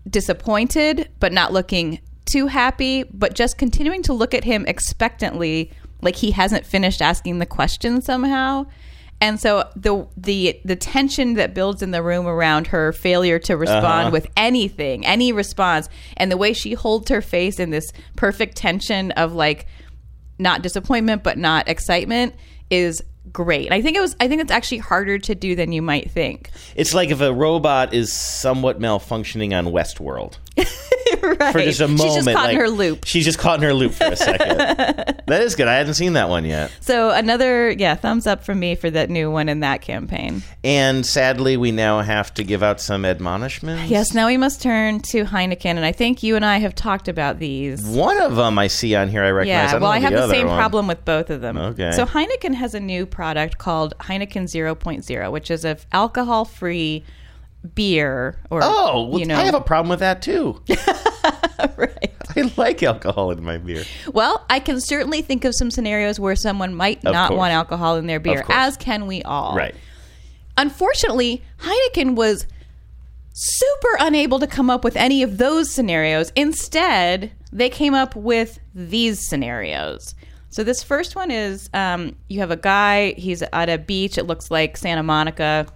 G: disappointed, but not looking too happy, but just continuing to look at him expectantly, like he hasn't finished asking the question somehow. And so the the the tension that builds in the room around her failure to respond
E: Uh-huh.
G: with anything, any response, and the way she holds her face in this perfect tension of like not disappointment but not excitement is great. And I think it was I think it's actually harder to do than you might think.
E: It's like if a robot is somewhat malfunctioning on Westworld [LAUGHS] [LAUGHS]
G: right.
E: for just a moment.
G: She's just caught
E: like,
G: in her loop.
E: She's just caught in her loop for a second. [LAUGHS] that is good. I hadn't seen that one yet.
G: So another yeah, thumbs up from me for that new one in that campaign.
E: And sadly, we now have to give out some admonishments.
G: Yes, now we must turn to Heineken, and I think you and I have talked about these.
E: One of them I see on here. I recognize.
G: Yeah,
E: I
G: well, I have
E: the,
G: the same
E: one.
G: problem with both of them.
E: Okay.
G: So Heineken has a new product called Heineken 0.0, which is a alcohol-free beer. Or
E: Oh, well,
G: you know,
E: I have a problem with that too. [LAUGHS] right. I like alcohol in my beer.
G: Well, I can certainly think of some scenarios where someone might
E: Of
G: not
E: course.
G: want alcohol in their beer, as can we all.
E: Right.
G: Unfortunately, Heineken was super unable to come up with any of those scenarios. Instead, they came up with these scenarios. So this first one is um, you have a guy. He's at a beach. It looks like Santa Monica.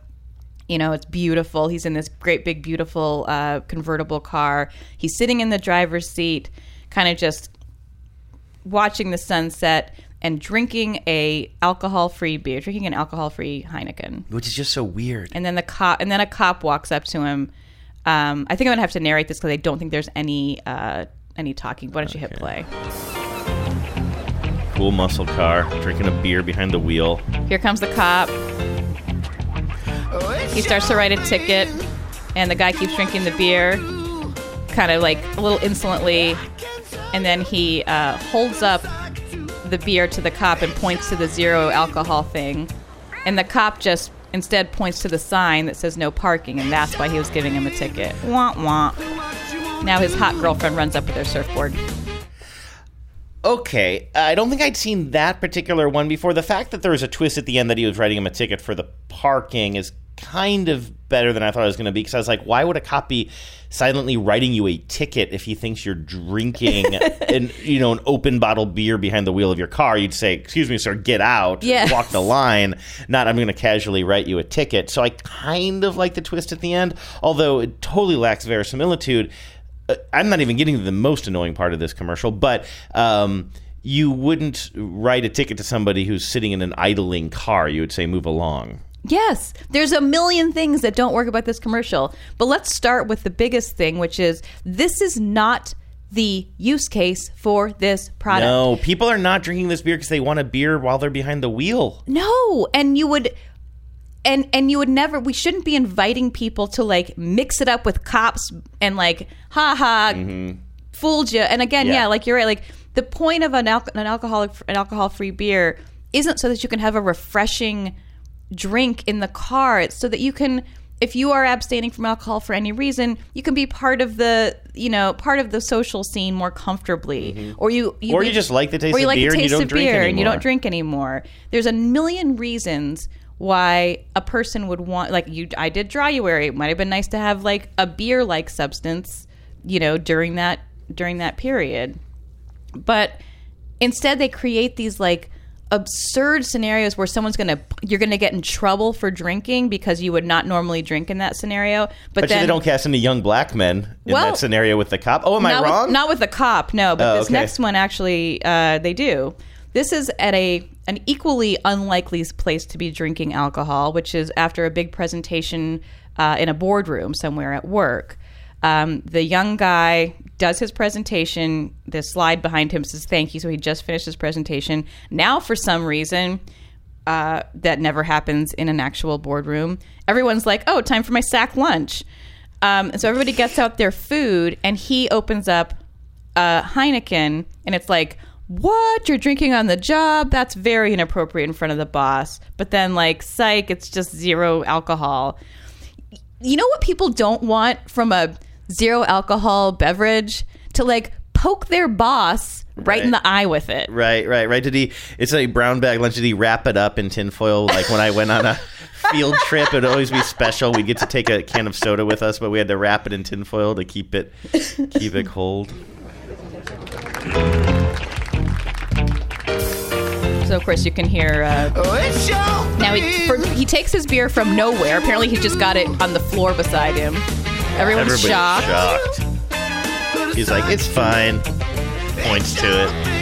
G: You know, it's beautiful. He's in this great big beautiful uh, convertible car. He's sitting in the driver's seat, kind of just watching the sunset and drinking a alcohol-free beer, drinking an alcohol-free Heineken.
E: Which is just so weird.
G: And then the cop, and then a cop walks up to him. Um, I think I'm gonna have to narrate this because I don't think there's any uh, any talking. Why don't you hit play?
E: Cool muscle car, drinking a beer behind the wheel.
G: Here comes the cop. He starts to write a ticket, and the guy keeps drinking the beer, kind of like a little insolently, and then he uh, holds up the beer to the cop and points to the zero alcohol thing, and the cop just instead points to the sign that says no parking, and that's why he was giving him a ticket. Wah wah. Now his hot girlfriend runs up with her surfboard.
E: Okay, I don't think I'd seen that particular one before. The fact that there was a twist at the end that he was writing him a ticket for the parking is kind of better than I thought it was going to be because I was like, why would a cop be silently writing you a ticket if he thinks you're drinking [LAUGHS] an you know an open bottle beer behind the wheel of your car? You'd say, "Excuse me, sir, get out, walk the line." Not, I'm going to casually write you a ticket. So I kind of like the twist at the end, although it totally lacks verisimilitude. Uh, I'm not even getting to the most annoying part of this commercial, but um, you wouldn't write a ticket to somebody who's sitting in an idling car. You would say, "Move along."
G: Yes, there's a million things that don't work about this commercial. But let's start with the biggest thing, which is this is not the use case for this product.
E: No, people are not drinking this beer because they want a beer while they're behind the wheel.
G: No, and you would and and you would never we shouldn't be inviting people to like mix it up with cops and like ha ha mm-hmm. fooled you. And again, yeah.
E: Yeah.
G: like you're right like the point of an, al- an alcoholic an alcohol free beer isn't so that you can have a refreshing drink in the car. It's so that you can if you are abstaining from alcohol for any reason, you can be part of the, you know, part of the social scene more comfortably, or you,
E: Mm-hmm. Or you just like the taste
G: or you
E: of
G: like
E: beer
G: the
E: and you
G: taste
E: don't
G: of
E: drink
G: beer and you don't drink anymore. There's a million reasons why a person would want like you I did dryuary. It might have been nice to have like a beer like substance, you know, during that during that period. But instead they create these like absurd scenarios where someone's gonna you're gonna get in trouble for drinking because you would not normally drink in that scenario. But
E: But
G: then
E: they don't cast any young black men in
G: Well,
E: that scenario with the cop. Oh, am I wrong?
G: With, not with the cop, no. But
E: Oh,
G: this
E: okay.
G: next one actually, uh, they do. This is at a an equally unlikely place to be drinking alcohol, which is after a big presentation uh, in a boardroom somewhere at work. Um, the young guy does his presentation. The slide behind him says "Thank you." So he just finished his presentation. Now, for some reason, uh, that never happens in an actual boardroom. Everyone's like, "Oh, time for my sack lunch." Um, and so everybody gets out their food, and he opens up a Heineken, and it's like, "What? You're drinking on the job? That's very inappropriate in front of the boss." But then, like, psych, it's just zero alcohol. You know what people don't want from a zero alcohol beverage? To like poke their boss right, in the eye with it.
E: Right, right, right. Did he? It's a brown bag lunch. Did he wrap it up in tinfoil? Like when I went on a [LAUGHS] field trip, it'd always be special. We'd get to take a can of soda with us, but we had to wrap it in tinfoil to keep it keep it cold.
G: So of course you can hear. Uh, now he, for, he takes his beer from nowhere. Apparently he just got it on the floor beside him. Everyone's
E: Everybody's
G: shocked.
E: shocked. He's like, "It's fine." Points to it.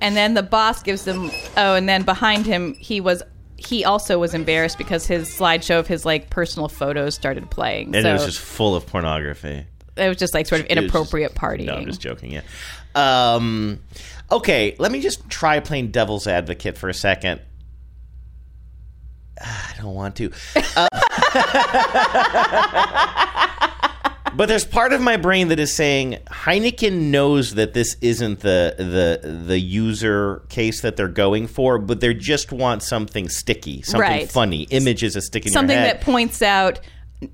G: And then the boss gives them. Oh, and then behind him he was. He also was embarrassed because his slideshow of his like personal photos started playing.
E: And
G: so
E: it was just full of pornography.
G: it was just like sort of
E: It was just-
G: inappropriate partying.
E: No, I'm just joking. Yeah. Um, okay, let me just try playing devil's advocate for a second. [SIGHS] I don't want to. Uh, [LAUGHS] but there's part of my brain that is saying Heineken knows that this isn't the the the user case that they're going for, but they just want something sticky, something
G: Right.
E: funny. Images that stick in
G: Something that points out,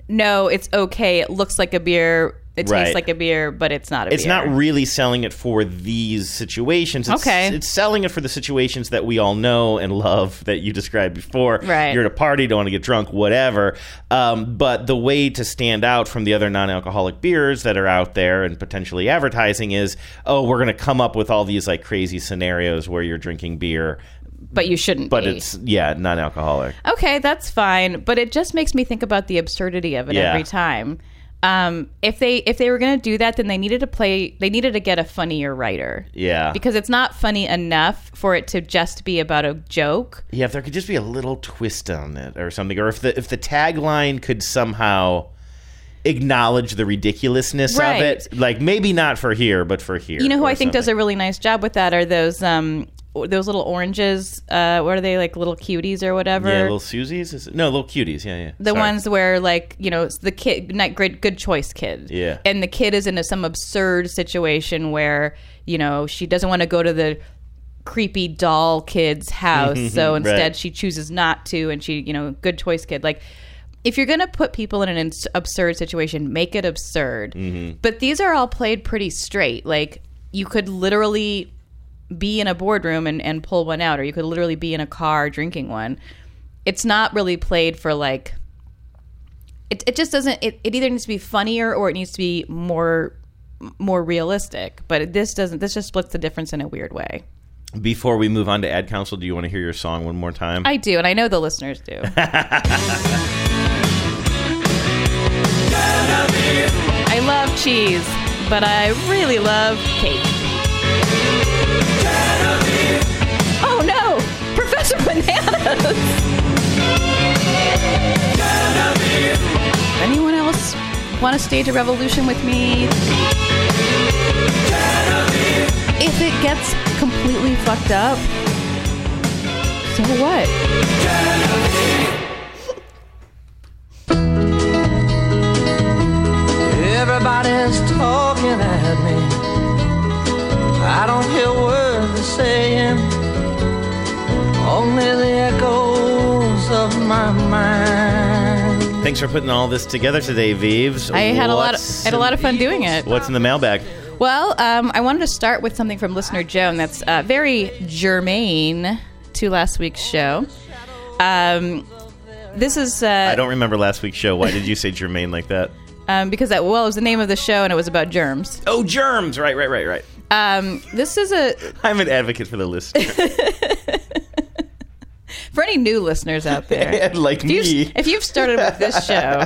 G: no, it's okay. It looks like a beer. It tastes like a beer, but it's not a beer.
E: it's
G: beer.
E: not really selling it for these situations. It's,
G: Okay.
E: It's selling it for the situations that we all know and love that you described before.
G: Right.
E: You're at a party, don't want to get drunk, whatever. Um, but the way to stand out from the other non alcoholic beers that are out there and potentially advertising is, oh, we're going to come up with all these like crazy scenarios where you're drinking beer.
G: but you shouldn't.
E: But
G: be.
E: it's, yeah, non alcoholic.
G: Okay, that's fine, but it just makes me think about the absurdity of it
E: Yeah.
G: every time. Um, if they if they were going to do that, then they needed to play. They needed to get a funnier writer
E: Yeah.
G: because it's not funny enough for it to just be about a joke.
E: Yeah, if there could just be a little twist on it or something, or if the if the tagline could somehow acknowledge the ridiculousness
G: Right.
E: of it, like maybe not for here, but for here.
G: You know who I think does a really nice job with that are those um those little oranges. Uh, what are they like little cuties or whatever?
E: yeah, little Susies, Is it- no, little cuties, yeah, yeah.
G: the
E: Sorry.
G: ones where like you know the kid not great good choice kid
E: Yeah.
G: and the kid is in a, some absurd situation where you know she doesn't want to go to the creepy doll kid's house so [LAUGHS]
E: Right.
G: instead she chooses not to and she you know good choice kid like if you're going to put people in an ins- absurd situation make it absurd
E: Mm-hmm.
G: but these are all played pretty straight like you could literally be in a boardroom and, and pull one out or you could literally be in a car drinking one it's not really played for like it, it just doesn't it, it either needs to be funnier or it needs to be more more realistic but this doesn't this just splits the difference in a weird way.
E: Before we move on to ad council, do you want to hear your song one more time?
G: i do and i know the listeners do. [LAUGHS] I love cheese but i really love cake oh no. Professor bananas. Anyone else want to stage a revolution with me? If it gets completely fucked up so what?
A: Everybody's talking at me. I don't hear words they're saying, only the echoes of my mind.
E: Thanks for putting all this together today, Vives.
G: I had a lot of, I had a lot of fun doing it
E: What's in the mailbag?
G: Well, um, I wanted to start with something from listener Joan that's uh, very germane to last week's show. Um, this is uh,
E: I don't remember last week's show. Why did you say germane like that? [LAUGHS]
G: um, because that well, it was the name of the show and it was about germs.
E: Oh, germs! Right, right, right, right.
G: Um, this is a [LAUGHS]
E: I'm an advocate for the listener. [LAUGHS]
G: for any new listeners out there, [LAUGHS]
E: like
G: if you've,
E: me.
G: if you've started with this show.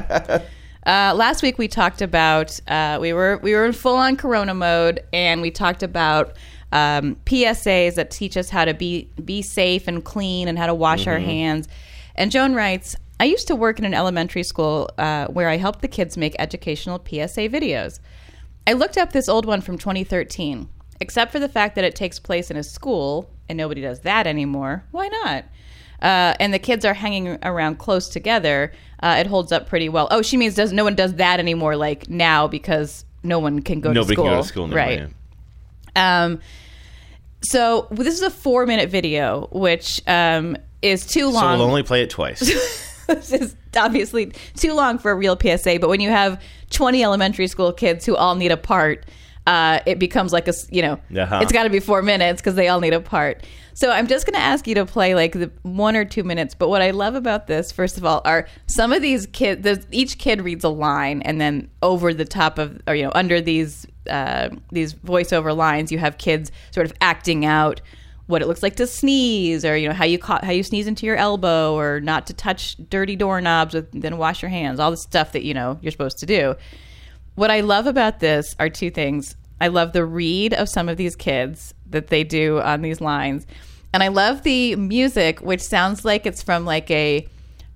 G: Uh, last week we talked about uh, we were we were in full on Corona mode, and we talked about um, PSAs that teach us how to be be safe and clean and how to wash our
N: Mhm.
G: hands. And Joan writes, I used to work in an elementary school uh, where I helped the kids make educational PSA videos. I looked up this old one from 2013. Except for the fact that it takes place in a school, and nobody does that anymore. Why not? Uh, and the kids are hanging around close together. Uh, it holds up pretty well. Oh, she means does no one does that anymore? Like now because no one can go
E: Nobody
G: to school.
E: can go to school now.
G: right?
E: yeah.
G: Um, so this is a four minute video, which um, is too long.
E: So we'll only play it twice. [LAUGHS]
G: this is obviously too long for a real PSA. But when you have 20 elementary school kids who all need a part, uh, it becomes like a you know,
E: Uh-huh.
G: it's got to be four minutes because they all need a part. So I'm just going to ask you to play like the one or two minutes. But what I love about this, first of all, are some of these kids. Each kid reads a line, and then over the top of, or you know, under these uh, these voiceover lines, you have kids sort of acting out what it looks like to sneeze, or you know how you ca- how you sneeze into your elbow, or not to touch dirty doorknobs, with, then wash your hands. All the stuff that you know you're supposed to do. What I love about this are two things. I love the read of some of these kids that they do on these lines. And I love the music, which sounds like it's from like a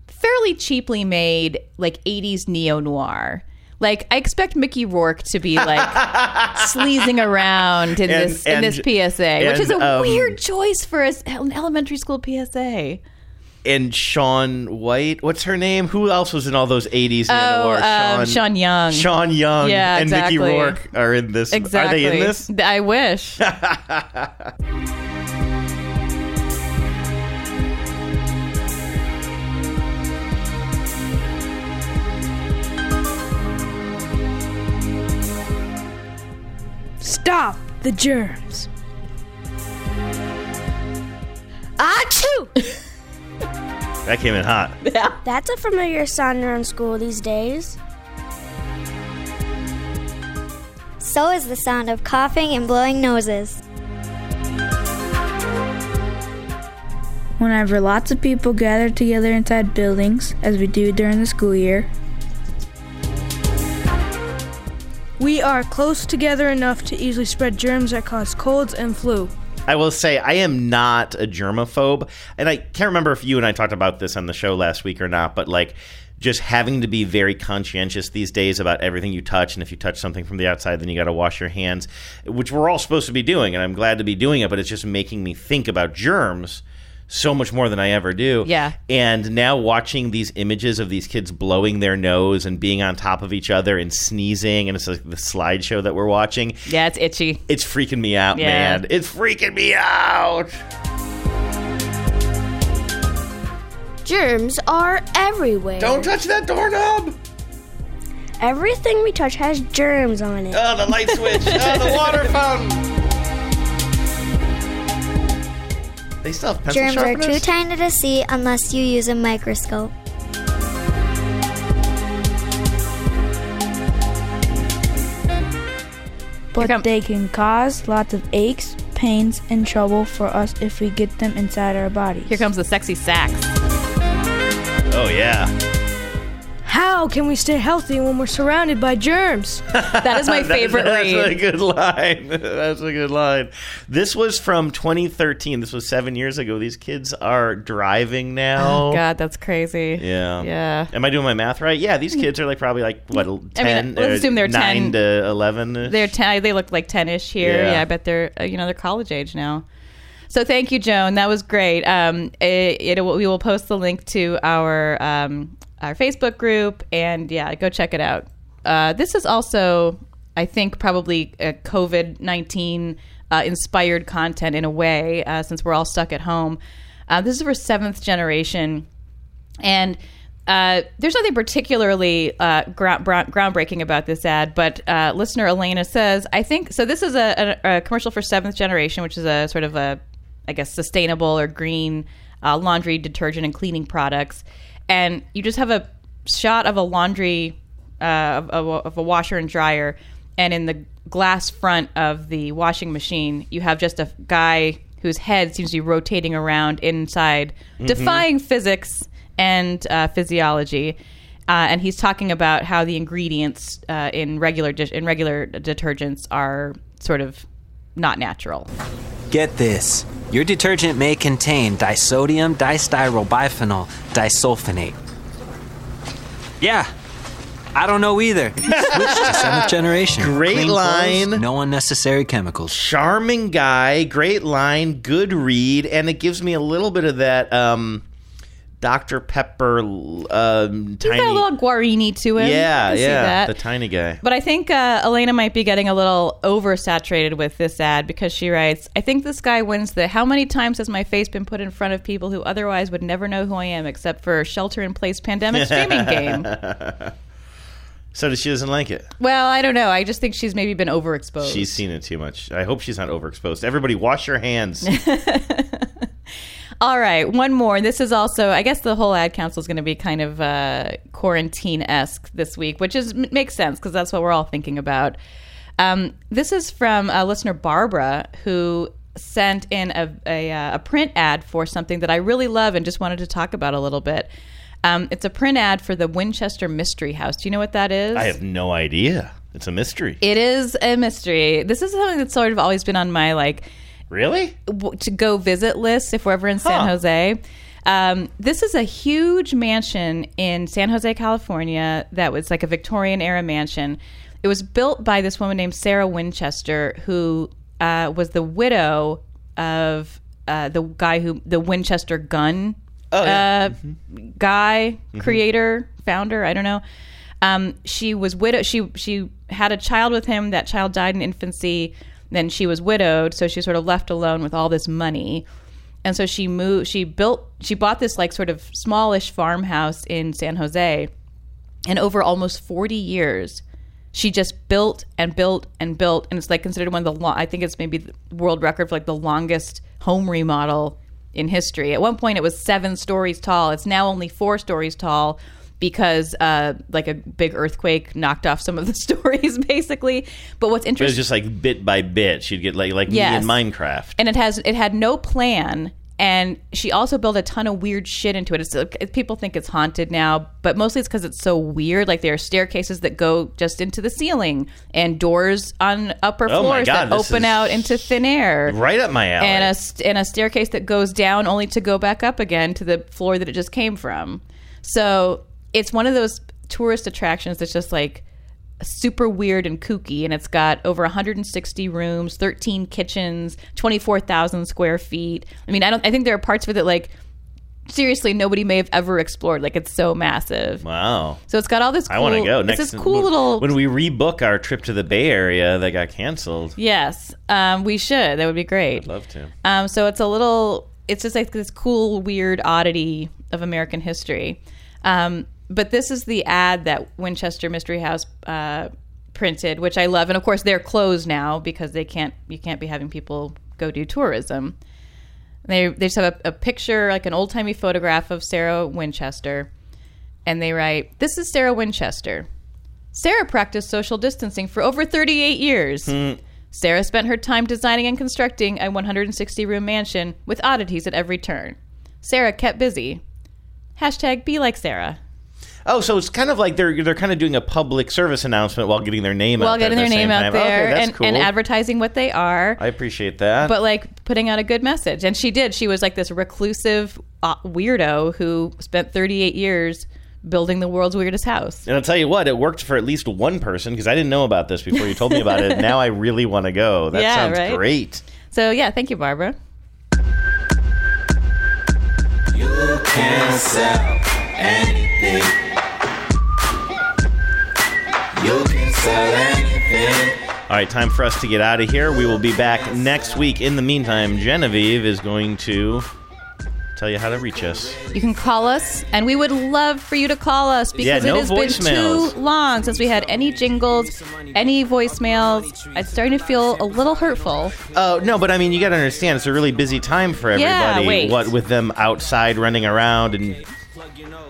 G: fairly cheaply made like 80s neo noir. Like I expect Mickey Rourke to be like [LAUGHS] sleazing around in
E: And-
G: this in this PSA, which is a
E: um,
G: weird choice for a an elementary school PSA.
E: And Sean White, what's her name? Who else was in all those 80s
G: Oh, um, Sean Young.
E: Sean Young
G: Yeah,
E: and Mickey. Rourke are in this.
G: Exactly.
E: Are they in this?
G: I wish. [LAUGHS]
N: Stop the germs.
S: Achoo!
E: That came in hot. Yeah.
S: That's a familiar sound around school these days. So is the sound of coughing and blowing noses.
N: Whenever lots of people gather together inside buildings, as we do during the school year, we are close together enough to easily spread germs that cause colds and flu.
E: I will say I am not a germaphobe, and I can't remember if you and I talked about this on the show last week or not. But like, just having to be very conscientious these days about everything you touch, and if you touch something from the outside, then you got to wash your hands, which we're all supposed to be doing, and I'm glad to be doing it. But it's just making me think about germs so much more than I ever do.
G: Yeah.
E: And now watching these images of these kids blowing their nose and being on top of each other and sneezing, and it's like the slideshow that we're watching.
G: Yeah, it's itchy.
E: It's freaking me out,
G: Yeah.
E: man. It's freaking me out.
S: Germs are everywhere.
E: Don't touch that doorknob.
S: Everything we touch has germs on it.
E: Oh, the light switch. oh, the water fountain. They still have pencil
S: Germs are too tiny to see unless you use a microscope.
N: but they can cause lots of aches, pains, and trouble for us if we get them inside our bodies.
G: Here comes the sexy sax.
E: Oh yeah.
N: How can we stay healthy when we're surrounded by germs? [LAUGHS]
G: That is my favorite
E: that's
G: read.
E: a good line. [LAUGHS] That's a good line. This was from 2013. This was seven years ago. These kids are driving now.
G: Oh, God, that's crazy.
E: Yeah.
G: Yeah.
E: Am I doing my math right? Yeah, these kids are like probably like what ten?
G: let's assume they're
E: nine
G: 10.
E: to eleven.
G: They're ten. They look like ten-ish here.
E: Yeah.
G: Yeah, I bet they're uh, you know they're college age now. So thank you, Joan. That was great. Um, it, it we will post the link to our um, our Facebook group, and yeah, go check it out. Uh, this is also, I think, probably a COVID nineteen uh, inspired content in a way, uh, since we're all stuck at home. Uh, this is for seventh generation, and uh, there's nothing particularly uh, groundbreaking about this ad, but listener Elena says, I think so. This is a, a, a commercial for Seventh Generation, which is a sort of a, I guess, sustainable or green uh, laundry detergent and cleaning products. And you just have a shot of a laundry, uh, of, of, a, of a washer and dryer, and in the glass front of the washing machine, you have just a guy whose head seems to be rotating around inside,
T: Mhm.
G: defying physics and uh, physiology. Uh, and he's talking about how the ingredients uh, in regular dish in regular detergents are sort of not natural.
T: Get this. Your detergent may contain disodium distyrylbiphenyl disulfonate. Yeah, I don't know either. [LAUGHS] Switch to seventh generation.
E: Great
T: Clean clothes,
E: line.
T: no unnecessary chemicals.
E: Charming guy, great line, good read, and it gives me a little bit of that um Dr. Pepper um,
G: He's
E: tiny.
G: got a little guarini to him.
E: Yeah, yeah, the tiny guy.
G: But I think uh, Elena might be getting a little oversaturated with this ad because she writes, I think this guy wins the how many times has my face been put in front of people who otherwise would never know who I am except for shelter in place pandemic streaming [LAUGHS] game?
E: So she doesn't like it.
G: Well, I don't know. I just think she's maybe been overexposed.
E: She's seen it too much. I hope she's not overexposed. Everybody, wash your hands. [LAUGHS]
G: All right, one more. This is also, I guess, the whole ad council is going to be kind of uh, quarantine esque this week, which is makes sense because that's what we're all thinking about. Um, this is from a listener Barbara who sent in a, a, uh, a print ad for something that I really love and just wanted to talk about a little bit. Um, it's a print ad for the Winchester Mystery House. Do you know what that is?
E: I have no idea. It's a mystery.
G: It is a mystery. This is something that's sort of always been on my like
E: really
G: to go visit list if we're ever in San
E: Huh.
G: Jose. Um, this is a huge mansion in San Jose, California. That was like a Victorian era mansion. It was built by this woman named Sarah Winchester, who uh, was the widow of uh, the guy who the Winchester gun
E: Oh, yeah.
G: uh, guy,
E: Mhm.
G: creator, founder. I don't know. Um, she was widow. She she had a child with him. That child died in infancy. Then she was widowed, so she sort of left alone with all this money. And so she moved. She built. She bought this like sort of smallish farmhouse in San Jose, and over almost forty years, she just built and built and built, and it's like considered one of the. Lo- I think it's maybe the world record for like the longest home remodel in history. At one point, it was seven stories tall. It's now only four stories tall because uh, like a big earthquake knocked off some of the [LAUGHS] stories, basically. But what's interesting
E: It was
G: interesting,
E: just like bit by bit. She'd get like like
G: Yes.
E: me in Minecraft.
G: and it has it had no plan. And she also built a ton of weird shit into it. It's, uh, people think it's haunted now, but mostly it's because it's so weird. Like there are staircases that go just into the ceiling, and doors on upper
E: Oh my
G: floors
E: God,
G: that
E: this
G: open
E: is
G: out into thin air
E: Right up my alley.
G: and a st- and a staircase that goes down only to go back up again to the floor that it just came from. So it's one of those tourist attractions that's just like super weird and kooky, and it's got over 160 rooms, 13 kitchens, 24,000 square feet. I mean, I don't. I think there are parts of it that like seriously nobody may have ever explored. Like it's so massive.
E: Wow.
G: So it's got all this. Cool,
E: I want to go
G: It's
E: next.
G: this cool little.
E: when we rebook our trip to the Bay Area that got canceled.
G: Yes, um, we should. That would be great.
E: I'd love to.
G: Um, so it's a little, it's just like this cool, weird oddity of American history. Um, but this is the ad that Winchester Mystery House uh, printed, which I love. And of course, they're closed now because they can't, you can't be having people go do tourism. They, they just have a, a picture, like an old timey photograph of Sarah Winchester. And they write, This is Sarah Winchester. Sarah practiced social distancing for over 38 years. Sarah spent her time designing and constructing a 160 room mansion with oddities at every turn. Sarah kept busy. Hashtag be like Sarah.
E: Oh, so it's kind of like they're they're kind of doing a public service announcement while getting their name out
G: While
E: there
G: getting
E: at
G: their
E: the
G: name out
E: time.
G: there
E: Okay, that's
G: and,
E: cool.
G: and advertising what they are.
E: I appreciate that.
G: but like putting out a good message. And she did. She was like this reclusive uh, weirdo who spent 38 years building the world's weirdest house.
E: and I'll tell you what, it worked for at least one person because I didn't know about this before you told me about it. [LAUGHS] Now I really want to go. That
G: Yeah,
E: sounds
G: right?
E: great.
G: So yeah, thank you, Barbara.
A: You can sell anything. You can sell anything.
E: All right, time for us to get out of here. We will be back next week. In the meantime, Genevieve is going to tell you how to reach us.
G: You can call us, and we would love for you to call us because
E: Yeah, no
G: it has been too long since we had any jingles, any voicemails. It's starting to feel a little hurtful.
E: Oh no, but I mean, you got to understand, it's a really busy time for everybody.
G: Yeah, wait.
E: What with them outside running around and.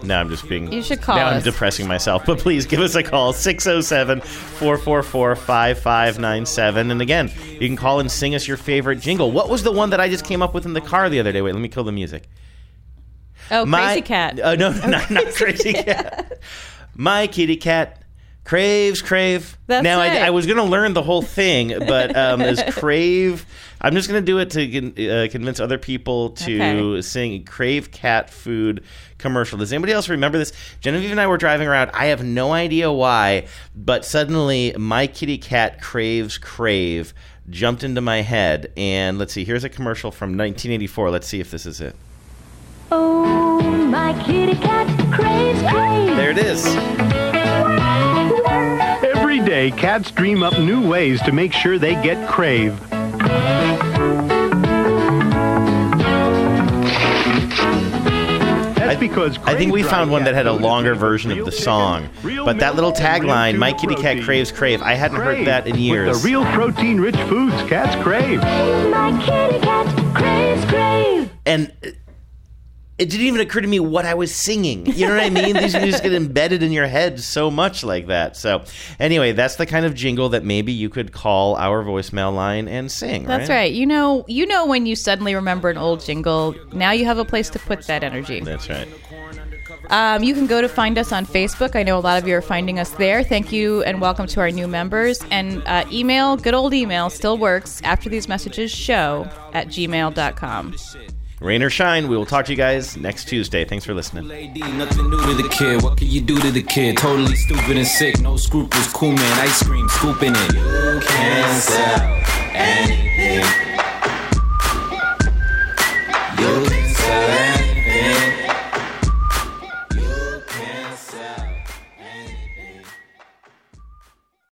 E: No, I'm just being.
G: You should call
E: Now I'm depressing myself. But please give us a call 607 444 5597. And again, you can call and sing us your favorite jingle. What was the one that I just came up with in the car the other day? Wait, let me kill the music.
G: Oh,
E: My-
G: crazy cat.
E: Uh, no, [LAUGHS] not, not crazy cat. My kitty cat craves crave.
G: That's
E: now
G: it.
E: I, I was going to learn the whole thing, but um, is [LAUGHS] crave. I'm just going to do it to uh, convince other people to
G: Okay.
E: sing crave cat food commercial. Does anybody else remember this? Genevieve and I were driving around. I have no idea why, but suddenly my kitty cat craves crave jumped into my head. And let's see. Here's a commercial from 1984. Let's see if this is it.
L: Oh, my
U: My kitty cat craves, Crave.
E: There it is.
V: Every day, cats dream up new ways to make sure they get crave. That's because
E: I think we found one that had a longer version of the song. But that little
V: milk, and real
E: tagline, My Kitty Cat. Craves Crave, I hadn't heard that in years.
V: With the real protein-rich foods cats crave.
U: My kitty cat craves, craves.
E: and it didn't even occur to me what I was singing. You know what I mean? These things get [LAUGHS] embedded in your head so much like that. So, anyway, that's the kind of jingle that maybe you could call our voicemail line and sing.
G: That's right. You know, you know when you suddenly remember an old jingle. Now you have a place to put that energy.
E: That's right.
G: Um, you can go to find us on Facebook. I know a lot of you are finding us there. Thank you and welcome to our new members. And uh, email, good old email, still works after these messages show at gmail.com.
E: Rain or shine, we will talk to you guys next Tuesday. Thanks for listening.
W: Nothing new to the kid. What can you do to the kid? Totally stupid and sick. No scruples. Cool man. Ice cream. Scooping it. You can sell anything. You